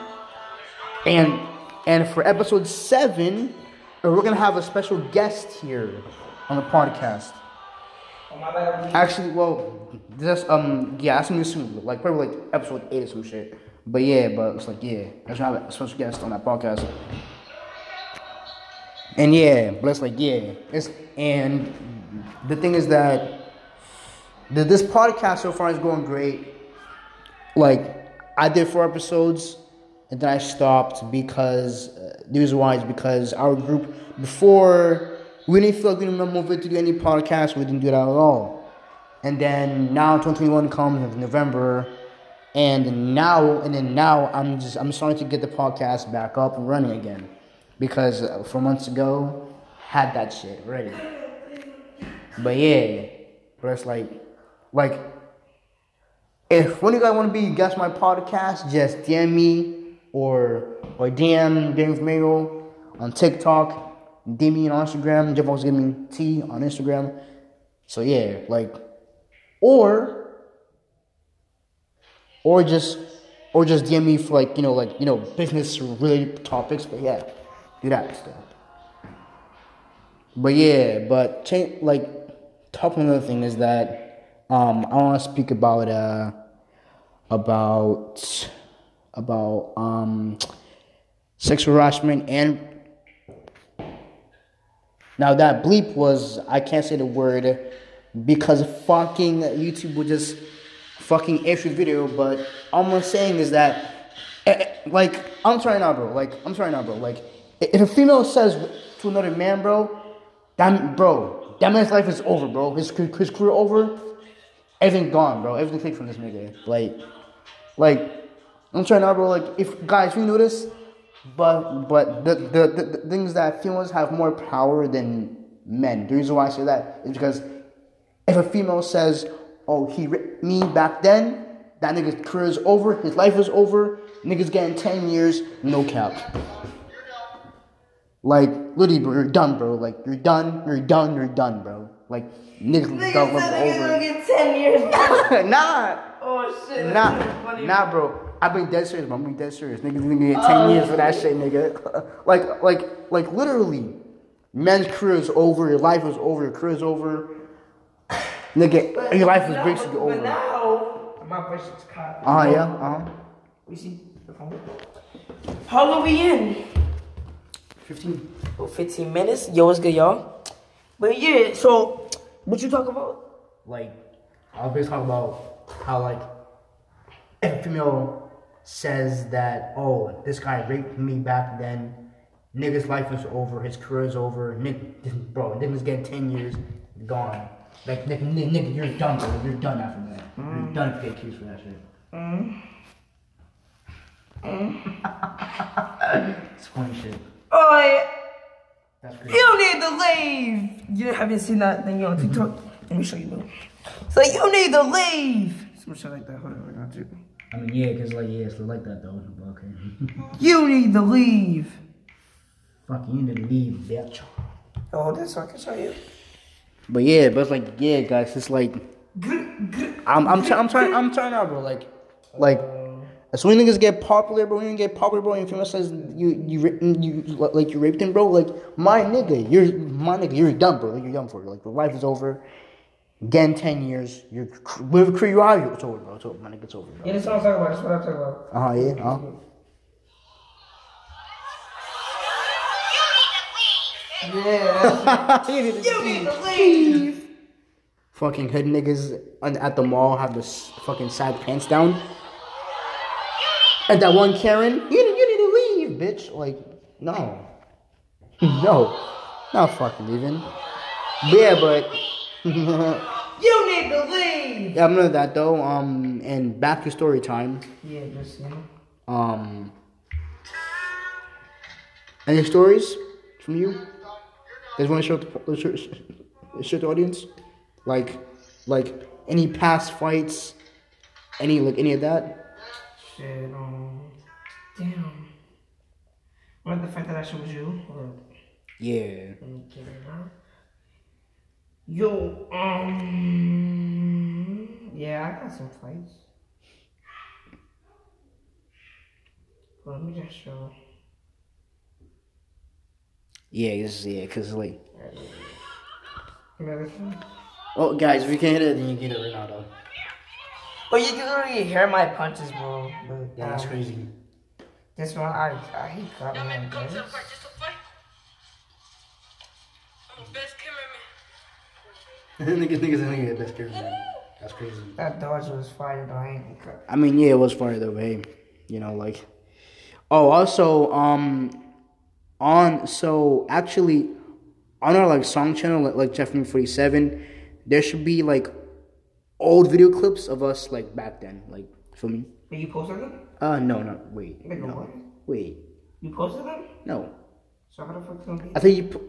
and and for episode seven, uh, we're gonna have a special guest here on the podcast. Actually, well, this um yeah, that's gonna soon, like probably like episode eight or some shit. But yeah, but it's like yeah, I should have a special guest on that podcast. And yeah, but it's like yeah, it's and the thing is that the, this podcast so far is going great. Like I did four episodes, and then I stopped because uh, the reason why is because our group before we didn't feel like we didn't motivate to do any podcast. We didn't do that at all. And then now 2021 comes in November, and now and then now I'm just I'm starting to get the podcast back up and running again because uh, four months ago had that shit ready. But yeah, but it's like like if one of you guys want to be guest my podcast, just DM me or or DM James Mayo on TikTok, DM me on Instagram, Jeff Fox me T on Instagram. So yeah, like or or just or just DM me for like you know like you know business related topics. But yeah, do that stuff. But yeah, but change like top another thing is that um I want to speak about uh about about um sexual harassment and now that bleep was I can't say the word because fucking YouTube would just fucking the video, but all I'm saying is that eh, eh, like I'm sorry now, bro. Like I'm sorry now, bro. Like if a female says to another man, bro, that bro, that man's life is over, bro. His his career over. Everything gone, bro. Everything taken from this nigga. Like, like I'm sorry now, bro. Like if guys, you notice, but but the, the the, the things that females have more power than men. The reason why I say that is because if a female says, "Oh, he ripped me back then," that nigga's career is over. His life is over. Nigga's getting ten years, no cap. Like literally, bro, you're done, bro. Like you're done, you're done, you're done, bro. Like niggas done over. get 10 years. nah, oh shit. nah, nah, bro. I've been dead serious, bro. I'm being dead serious. Niggas gonna get ten years for that shit, nigga. like, like, like, literally, men's career is over. Your life is over. Your career is over. Nigga, your life is basically over. But over. now, my voice is caught. Uh huh. Yeah. Uh huh. We see the phone. How long we in? Fifteen. Oh, 15 minutes. Yo, what's good, y'all? But yeah, so what you talk about? Like, I was basically talking about how like if a female says that, oh, this guy raped me back then. Nigga's life is over. His career is over. Nigga, bro, nigga's getting ten years, gone. Like, nigga, nigga, you're done, bro. You're done after that. You're mm. done if you get accused for that shit. Mm. it's funny shit. Oh, yeah. That's crazy. You need to leave. You haven't seen that thing on TikTok? Let me show you. So you need to leave. Some shit like that. Hold on, I got you. I mean, yeah, cause like, yeah, it's like that though. Okay. You need to leave. Fucking, you need to leave, bitch. Oh, that's so I can show you. But yeah, but it's like, yeah, guys, it's like. I'm I'm trying I'm trying I'm trying out, bro. Like uh, like as soon as niggas get popular, bro, you get popular, bro, and female says you you ra- you like you raped him, bro. Like my nigga, you're my nigga, you're done, bro. You're done for. It. Like your life is over. Again, ten years. You're whatever career you are, it's over, bro. It's over, my nigga. It's over, bro. Yeah, that's what I'm talking about. That's what I'm talking about. Uh huh. Yeah. Uh huh. Yeah. you need to leave. Fucking hood niggas at the mall have this fucking sag pants down. And that one Karen, you, you need to leave, bitch. Like, no. no. Not fucking leaving. Yeah, but. You need to leave. yeah, I'm of that though. Um, and back to story time. Yeah, just you know. Um. Any stories from you? Guys want to show the, show, show the audience? Like, like any past fights? Any like any of that? Shit, um, damn. What the fact that I showed you? Up. Yeah. Let me get it out. Yo, um, yeah, I got some fights. Let me just show. Yeah, this yeah, cause like, oh guys, if you can't hit it, then you get it right now. Oh, you can literally hear my punches, bro. But, Yeah, that's um, crazy. This one, I, I he got me niggas, niggas, niggas, that's crazy. Man. That's crazy. That dodge was fire, though. I ain't gonna. I mean, yeah, it was funny though, but hey, you know, like, oh, also, um, on so actually, on our like song channel, like, like Jeff Forty Seven, there should be like old video clips of us like back then, like for me. But you posted them? Uh, no, no, wait, Wait, no, what? wait, You posted them? no. So how the fuck? I think you. Put,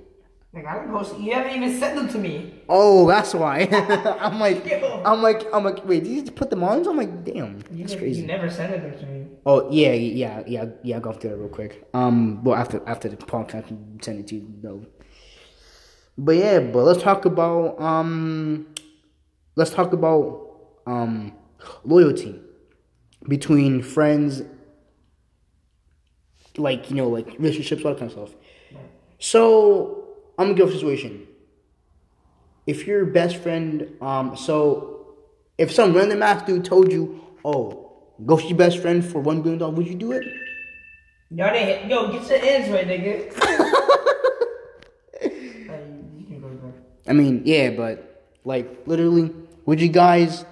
Like, I didn't post. You haven't even sent them to me. oh, that's why. I'm like, I'm like, I'm like, wait, did you put them on? I'm like, damn, You, that's You crazy. never sent them to me. Oh yeah, yeah, yeah, yeah. I'll go through that real quick. Um, well after after the podcast, I can send it to you though. But yeah, but let's talk about um, let's talk about um, loyalty between friends, like you know, like relationships, all that kind of stuff. So I'm gonna give a situation. If your best friend, um, so if some random ass dude told you, "Oh, go see your best friend for one billion dollars," would you do it? Y'all didn't yo, get your ends right, nigga. Hey, you can go back. I mean, yeah, but like literally, would you guys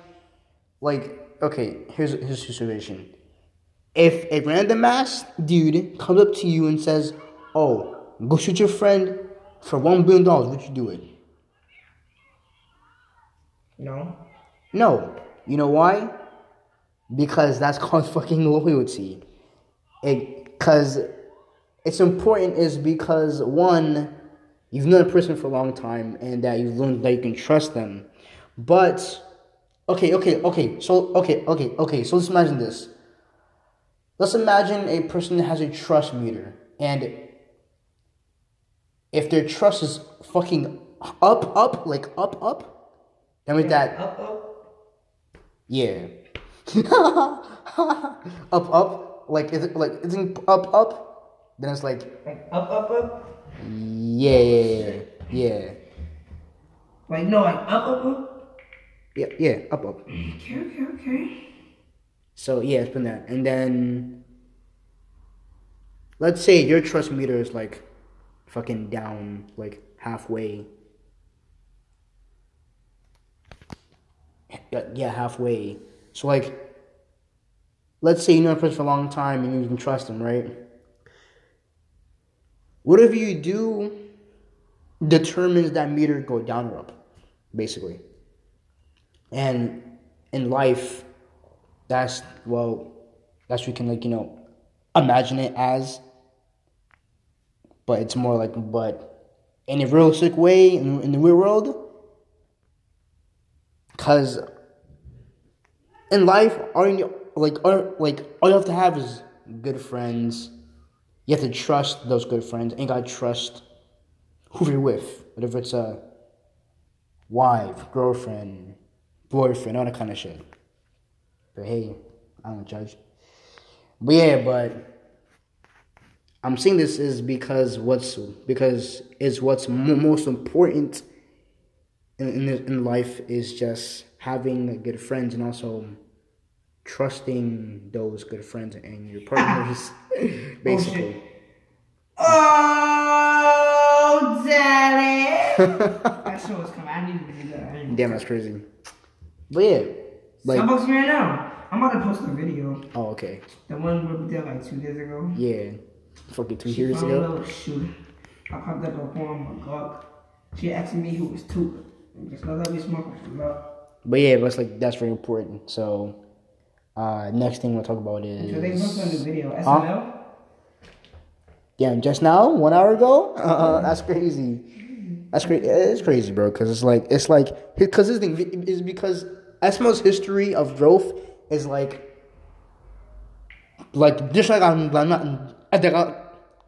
like? Okay, here's here's the situation. If a random ass dude comes up to you and says, "Oh, go shoot your friend for one billion dollars," would you do it? No. No. You know why? Because that's called fucking loyalty. It Because it's important is because one, you've known a person for a long time and that you've learned that you can trust them. But okay, okay, okay. So okay, okay, okay. So let's imagine this. Let's imagine a person has a trust meter and if their trust is fucking up, up, like up, up, that means that Up, up. yeah. up, up. Like, is it like isn't up, up? Then it's like, Like, up, up, up. yeah, yeah, yeah, yeah, Like, no, like, up, up, up. yeah, yeah, up, up. Okay, okay, okay. So yeah, it's been that. And then, let's say your trust meter is like, fucking down, like halfway. Yeah, halfway. So like, let's say you know a person for a long time and you can trust them, right? Whatever you do determines that meter go down or up, basically. And in life, that's well, that's we can like you know imagine it as. But it's more like, but in a realistic way, in, in the real world, because in life, all you like, all, like all you have to have is good friends. You have to trust those good friends, and you gotta trust who you're with, whether it's a wife, girlfriend, boyfriend, all that kind of shit. But hey, I don't judge. But yeah, but I'm saying this is because what's because is what's mo most important in in, in life is just having good friends and also trusting those good friends and your partners, basically. Oh, oh daddy. that shit was coming. I needed to do that. Damn, that's crazy. But yeah, like Starbucks right now. I'm about to post a video. oh okay, The one where we did like two days ago. yeah, fucking two She years ago. I popped up upon my. She asked me who was two. Just know that we smoking. But yeah, but it's like that's very important. So uh next thing we'll talk about So they new is video. Huh? SML? damn just now one hour ago. Uh, that's crazy. That's crazy. It's crazy, bro. Because it's like it's like because this thing is because SML's history of growth is like like just like I'm, I'm not I think I,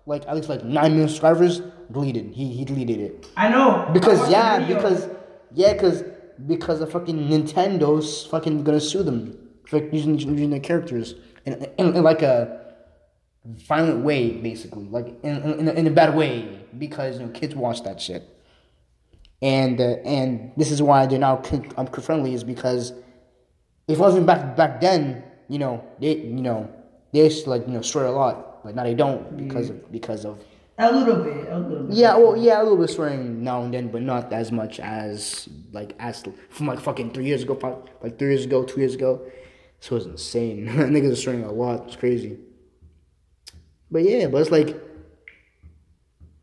like at least like nine million subscribers deleted. He he deleted it. I know. Because the yeah, because yeah, because because the fucking Nintendo's fucking gonna sue them for using using their characters in, in, in like a violent way, basically, like in in, a, in a bad way because you know kids watch that shit. And uh, and this is why they're now kid, um, friendly is because if it wasn't back back then, you know they you know they used to like you know swear a lot, but now they don't because of because of A little bit. A little bit. yeah, well, yeah, a little bit swearing now and then, but not as much as like as from like fucking three years ago, like three years ago, two years ago. This was insane. Niggas are swearing a lot. It's crazy. But yeah, but it's like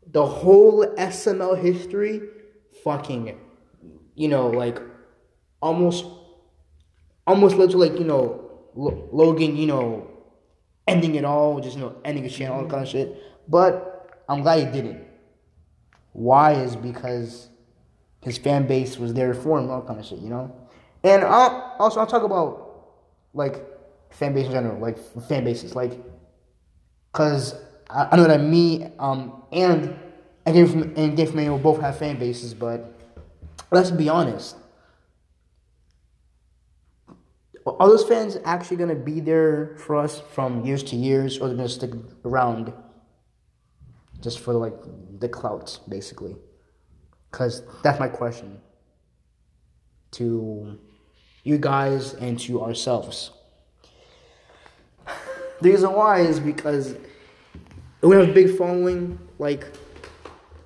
the whole SML history, fucking, you know, like almost, almost led to like you know Lo- Logan, you know, ending it all, just you know, ending his channel, all that kind of shit. But I'm glad he didn't. Why is because his fan base was there for him, all kind of shit, you know. And I'll, also I'll talk about like fan base in general, like fan bases, like because I, I know that me um and and from and from will both have fan bases, but let's be honest. Are those fans actually gonna be there for us from years to years, or they're gonna stick around? just for like the clout, basically. Cause that's my question to you guys and to ourselves. The reason why is because we have a big following. Like,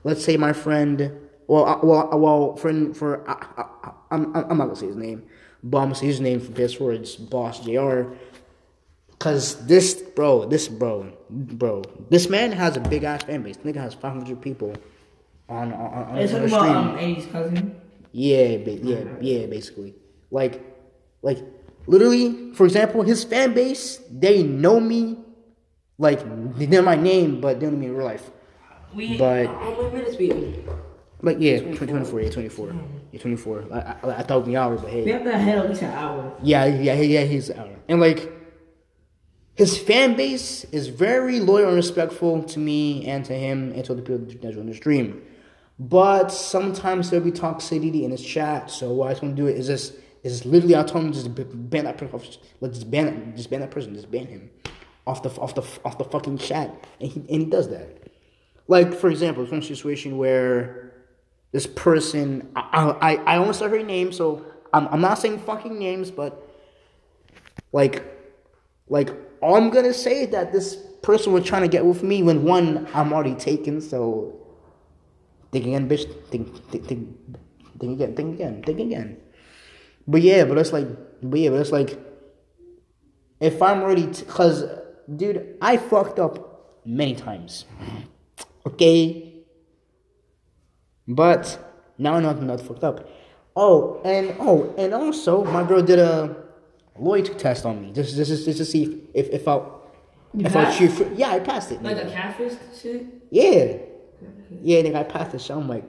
let's say my friend, well, uh, well, uh, well, friend for I, I, I'm, I'm not gonna say his name, but I'm gonna say his name for best words, Boss Jr. Cause this bro, this bro, bro, this man has a big ass fan base. Nigga has 500 people on on, on, on the talking stream. about um, Eddie's cousin. Yeah, ba- yeah, yeah, basically. Like, like, literally, for example, his fan base, they know me, like, they know my name, but they don't know me in real life. We But- how many minutes we in? Like, yeah, 24, yeah, 24. Mm. Yeah, 24. I, I, I thought it was an hour, but We hey. have to head at least an hour. Yeah, yeah, yeah, he's an hour. And, like, his fan base is very loyal and respectful to me and to him and to the people that join the stream. But sometimes there'll be toxicity in his chat. So what I told him to do is just is just literally I told him just ban that person. Like just ban just ban that person. Just ban him off the off the off the fucking chat. And he and he does that. Like for example, there's one situation where this person I I I almost said her name, so I'm I'm not saying fucking names, but like like all I'm gonna say is that this person was trying to get with me when one I'm already taken, so think again, bitch. Think think think, think again, think again, think again. But yeah, but it's like but yeah, but it's like if I'm already t- cause dude, I fucked up many times. Okay? But now I know I'm not fucked up. Oh, and oh, and also my girl did a loyalty test on me. Just just just, just to see if if, if I You if I passed? cheer for, yeah, I passed it. Like nigga. a catfish shit. Yeah. Yeah, nigga, I passed the shit. I'm like,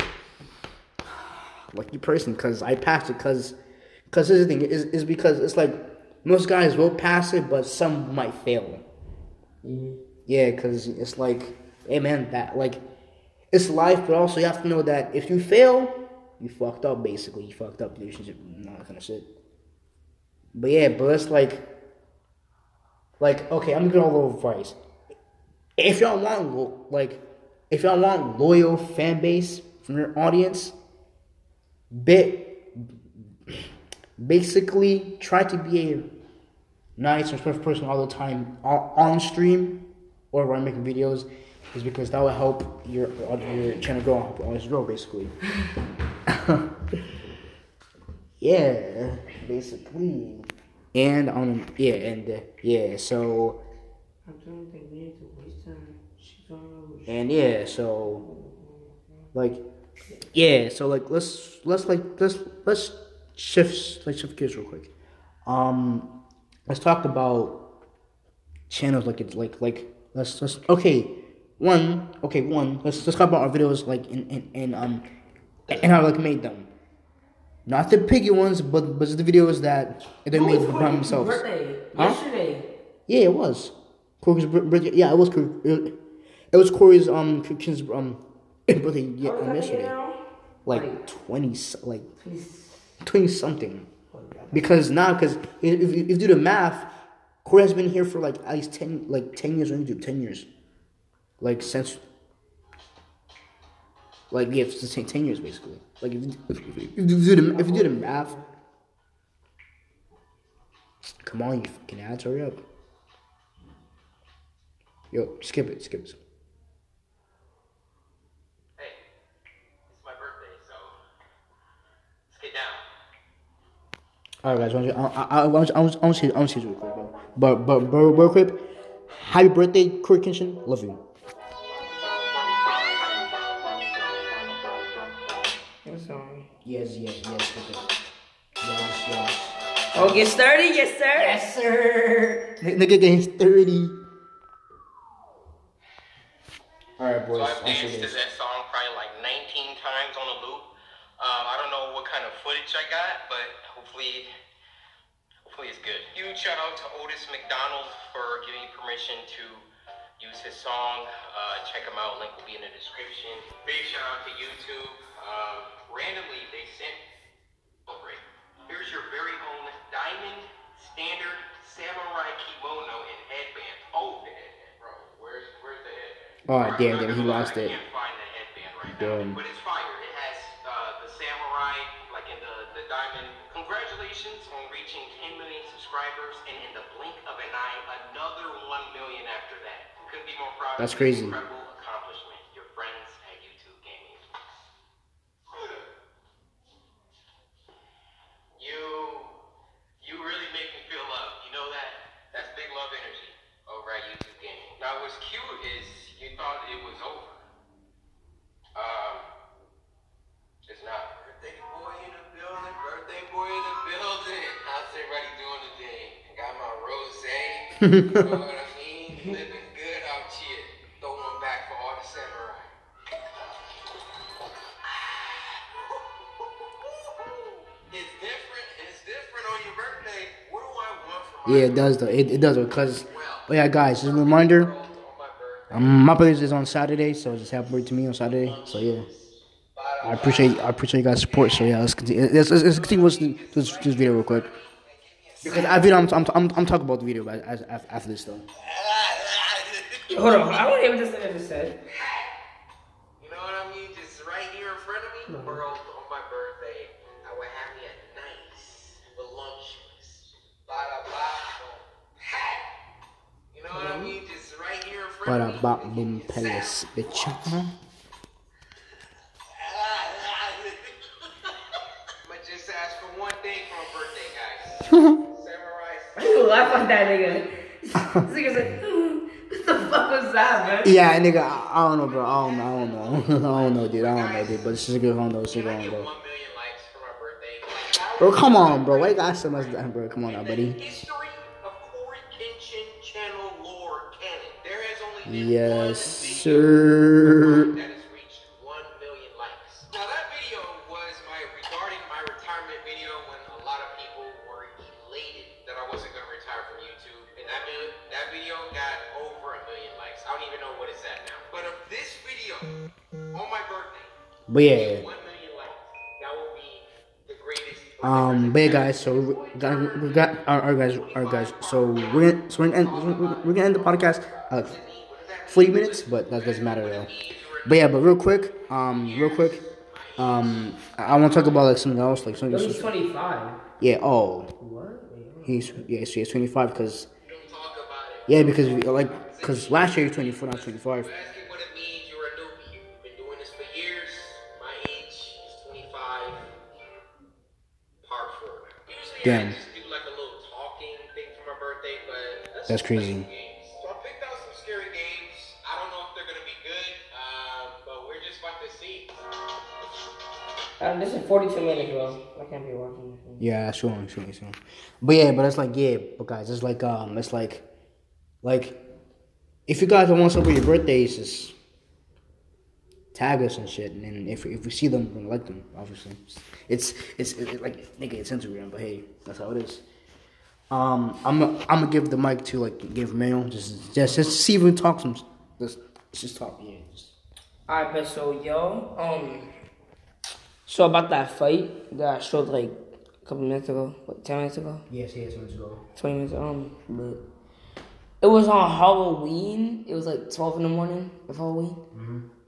lucky person, cause I passed it, cause, cause this is the thing is is because it's like most guys will pass it, but some might fail. Mm-hmm. Yeah, cause it's like, hey man, that like, it's life, but also you have to know that if you fail, you fucked up. Basically, you fucked up relationship, and that kind of shit. But yeah, but it's like, like okay, I'm gonna give a little advice if y'all want like if y'all want loyal fan base from your audience bit basically try to be a nice and respectful person all the time on, on stream or when I'm making videos is because that will help your your channel grow your grow basically yeah basically and um yeah and uh, yeah so I don't think we need to waste time. She's on And yeah, so like yeah, so like let's let's like let's let's shift like shift gears real quick. Um let's talk about channels like it's like like let's let's okay. One okay, one, let's let's talk about our videos like in, in, in um and how I like made them. Not the piggy ones, but but the videos that they made by themselves. Birthday. Huh? Yesterday. Yeah, it was. Cory's bir- birthday. Yeah, it was Cory. It was Cory's um kid's um birthday yeah, um, yesterday. Like twenty, like twenty something. Because now, because if, if, if you do the math, Cory has been here for like at least ten, like ten years on YouTube. Ten years, like since. Like yeah, it's ten, 10 years basically. Like if, you- if, if, you do the if you do the math, come on, you fucking ads, hurry up. Yo, skip it, skip it. Hey, it's my birthday, so let's get down. All right, guys. I want you, I, want you, I, want you, I want you, I want you to real quick, bro. But, but, but, real quick. Happy birthday, Cory Kenshin. Love you. Song? Yes, yes, yes. Yes, yes. Oh, get started, yes sir. Yes sir. N- Nigga getting 30. Alright, boys. So I've danced to that song probably like 19 times on a loop. Um, I don't know what kind of footage I got, but hopefully, hopefully it's good. Huge shout out to Otis McDonald for giving me permission to use his song. Uh, check him out. Link will be in the description. Big shout out to YouTube. Um, randomly, they sent. Oh, great. Here's your very own diamond standard samurai kimono and headband. Oh, the headband, bro. Where's where's the headband? Oh damn, damn, he lost I it. can't find that headband right Damn. now, but it's fire. It has uh, the samurai, like in the, the diamond. Congratulations on reaching 10 million subscribers, and in the blink of an eye, another 1 million after that. Couldn't be more proud. That's crazy. Incredible Yeah, it does though. It, it does because. But yeah, guys, just a reminder. Um, my birthday is on Saturday, so just happy birthday to me on Saturday. So yeah, I appreciate I appreciate you guys' support. So yeah, let's continue. Let's, let's, let's continue listening to this, this video real quick. Because I video, I'm, I'm, I'm, I'm talking about the video as, as, after this though. Hold on, I don't hear what this thing I just said. You know what I mean? Just right here in front of me, world on my birthday, I would have me a nice, voluptuous, bada bada You know what I mm-hmm. mean? Just right here in front of me. Bada me. bop boom palace, bitch. That, nigga? this nigga's like, "Hmm, what the fuck was that, man? Yeah, nigga, I, I don't know, bro. I don't know. I don't know. I don't know, dude. I don't know, dude. But it's just a good phone though. It's a good I phone get though. one million likes for my birthday? Bro, come on, bro. Why you got so much that, bro? Come on now, buddy. history of But yeah. Um, but yeah, guys, so we got our, our guys, our guys. So we're gonna, so we're gonna end, we're gonna end the podcast uh, three minutes, but that doesn't matter though. But yeah, but real quick, um, real quick, um, I, want to talk about like something else, like something. He's 25. Yeah. Oh. What? He's yeah, so he's 25 because. Yeah, because like, cause last year he was 24, not 25. Birthday, but let's That's crazy. games. So I picked out some scary games. I don't know if they're gonna be good, uh, but we're just about to see. Um, this is 42 minutes, bro. I can't be watching this. thing. Yeah, sure, sure, sure. But yeah, but it's like yeah, but guys, it's like um, it's like, like, if you guys don't want to celebrate your birthdays, just tag us and shit, and then if if we see them, we're gonna like them. Obviously, it's it's, it's like nigga, it's Instagram, but hey, that's how it is. Um, I'm i I'm gonna give the mic to like give mail just just just see if we talk some. Just let's just talk. Yeah. Just. Alright, but so yo, um, so about that fight that I showed like a couple minutes ago, what, 10 minutes ago, Yes, yes, let's go. 20 minutes, um, but it was on Halloween. It was like 12 in the morning of Halloween.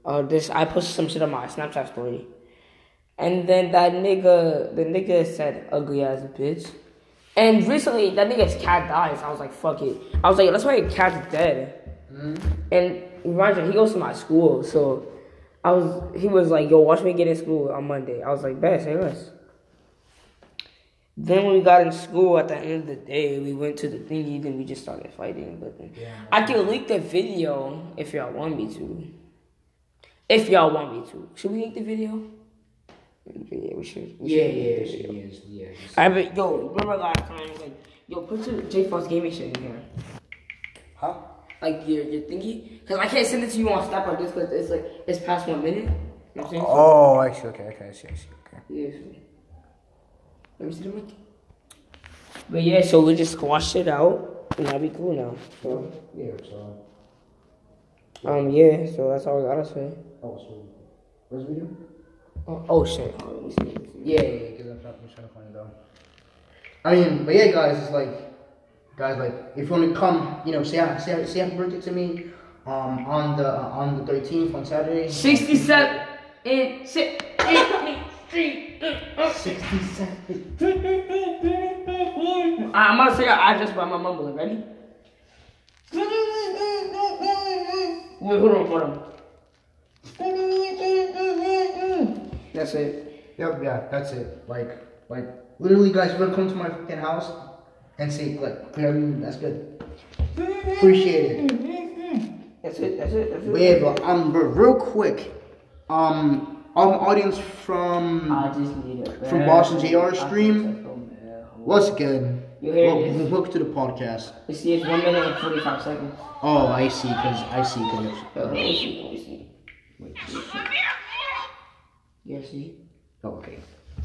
Uh, this I posted some shit on my Snapchat story, and then that nigga, the nigga said ugly ass bitch. And recently, that nigga's cat died. So I was like, fuck it. I was like, let's why your cat's dead. And reminds me, he goes to my school, so I was. He was like, "Yo, watch me get in school on Monday." I was like, "Bet, say less." Then when we got in school, at the end of the day, we went to the thingy. Then we just started fighting. But then, I can link the video if y'all want me to. If y'all want me to, should we link the video? Yeah, we should. We Yeah, should yeah, link the video. yes, yes. I but yo, remember last time? Like, yo, put your J Fox gaming shit in here. Huh? Like your your thingy, cause I can't send it to you on Snap like this, cause it's like it's past one minute. You know what I'm saying? Oh, I see. Okay, okay, I see, I see. Okay. Yeah. so- Let me see the mic. But yeah, so we just squash it out, and that'll be cool now. So, Yeah, so. um, yeah. So that's all I gotta say. Oh, so. Where's the video? Oh, oh shit. Oh, let me see, let me see. Yeah, yeah, because I'm trying, I'm trying to find it though. I mean, but yeah, guys, it's like, guys, like, if you want to come, you know, say, say, say happy birthday to me, um, on the on the 13th on Saturday. 67 and 6. 67. I'm gonna say I just by my mumbling. Ready? Wait, hold on, hold on. That's it. Yep, yeah, that's it. Like, like, literally, guys, you're gonna come to my fucking house and say, like, clearly, that's good. Appreciate it. That's it. That's it. That's it. Wait, but um, but real quick, um, our audience from I just need it. From Boston JR stream? what's good? You hear Welcome to the podcast. You see, it's one minute and 45 seconds. Oh, I see, cause I see, cause Wait. let me see. Yeah, see? oh, okay.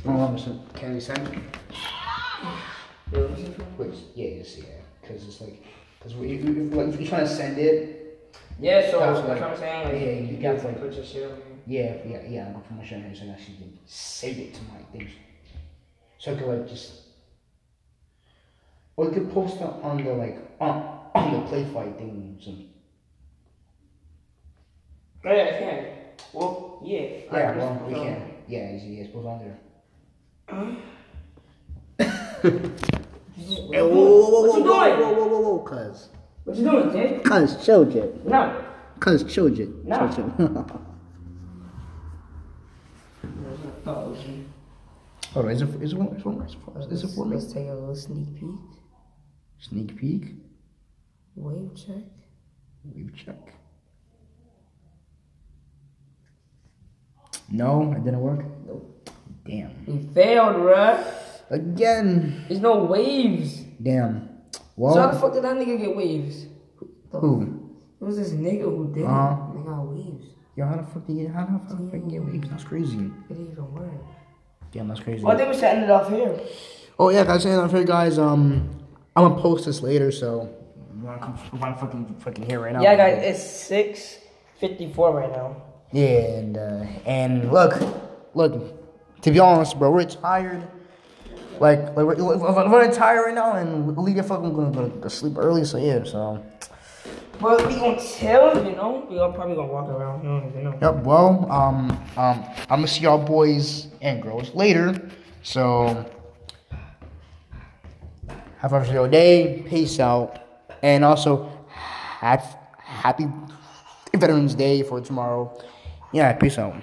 Hold on, listen. Can we send? Yeah, let me see. Wait, yeah, yes, yeah, cause it's like, cause if, you, if, like, if you're trying to send it, Yeah, so That's that's like- what I'm saying. Like, yeah, you you got got to like- put your shit on yeah, yeah, yeah, I'm gonna put my shit in here so I actually can save it to my things. So I could like just, or you could post it on the like on on the play fight thing. So Oh, yeah, I can. Well, yeah. yeah, well we so- can. Yeah, it's, yeah, it's post on there. What you doing? What you doing? whoa, whoa, whoa, whoa, cuz, What you doing, Jay? cuz, children, No. cuz, children, No. children. Oh, Hold on, is it is it one is it one is it for me? Let's take a little sneak peek. Sneak peek, Wave check. wave check. No, it didn't work. Nope. Damn. We failed, bruh. Again. There's no waves. Damn. So how the fuck did that nigga get waves? who? It was this nigga who did Uh-huh. it. They got waves. Yo, how the fuck do you how the fuck do you get waves? That's crazy. It didn't even work. Damn, that's crazy. Oh, I think we should end it off here. Oh yeah, guys, saying here, guys. Um, I'm gonna post this later, so you wanna come, you wanna fucking fucking hear right now? Yeah, guys, it's six fifty-four right now. Yeah, and uh, and look, look. To be honest, bro, we're tired. Like, like we're, we're, tired right now, and get fucking gonna go to sleep early. So yeah, so. Well, we gonna chill, you know? We all probably gonna walk around. You don't even know. Yep. Well, um, um, I'm gonna see y'all boys and girls later. So, have a good day. Peace out, and also, have happy Veterans Day for tomorrow. Yeah, peace out.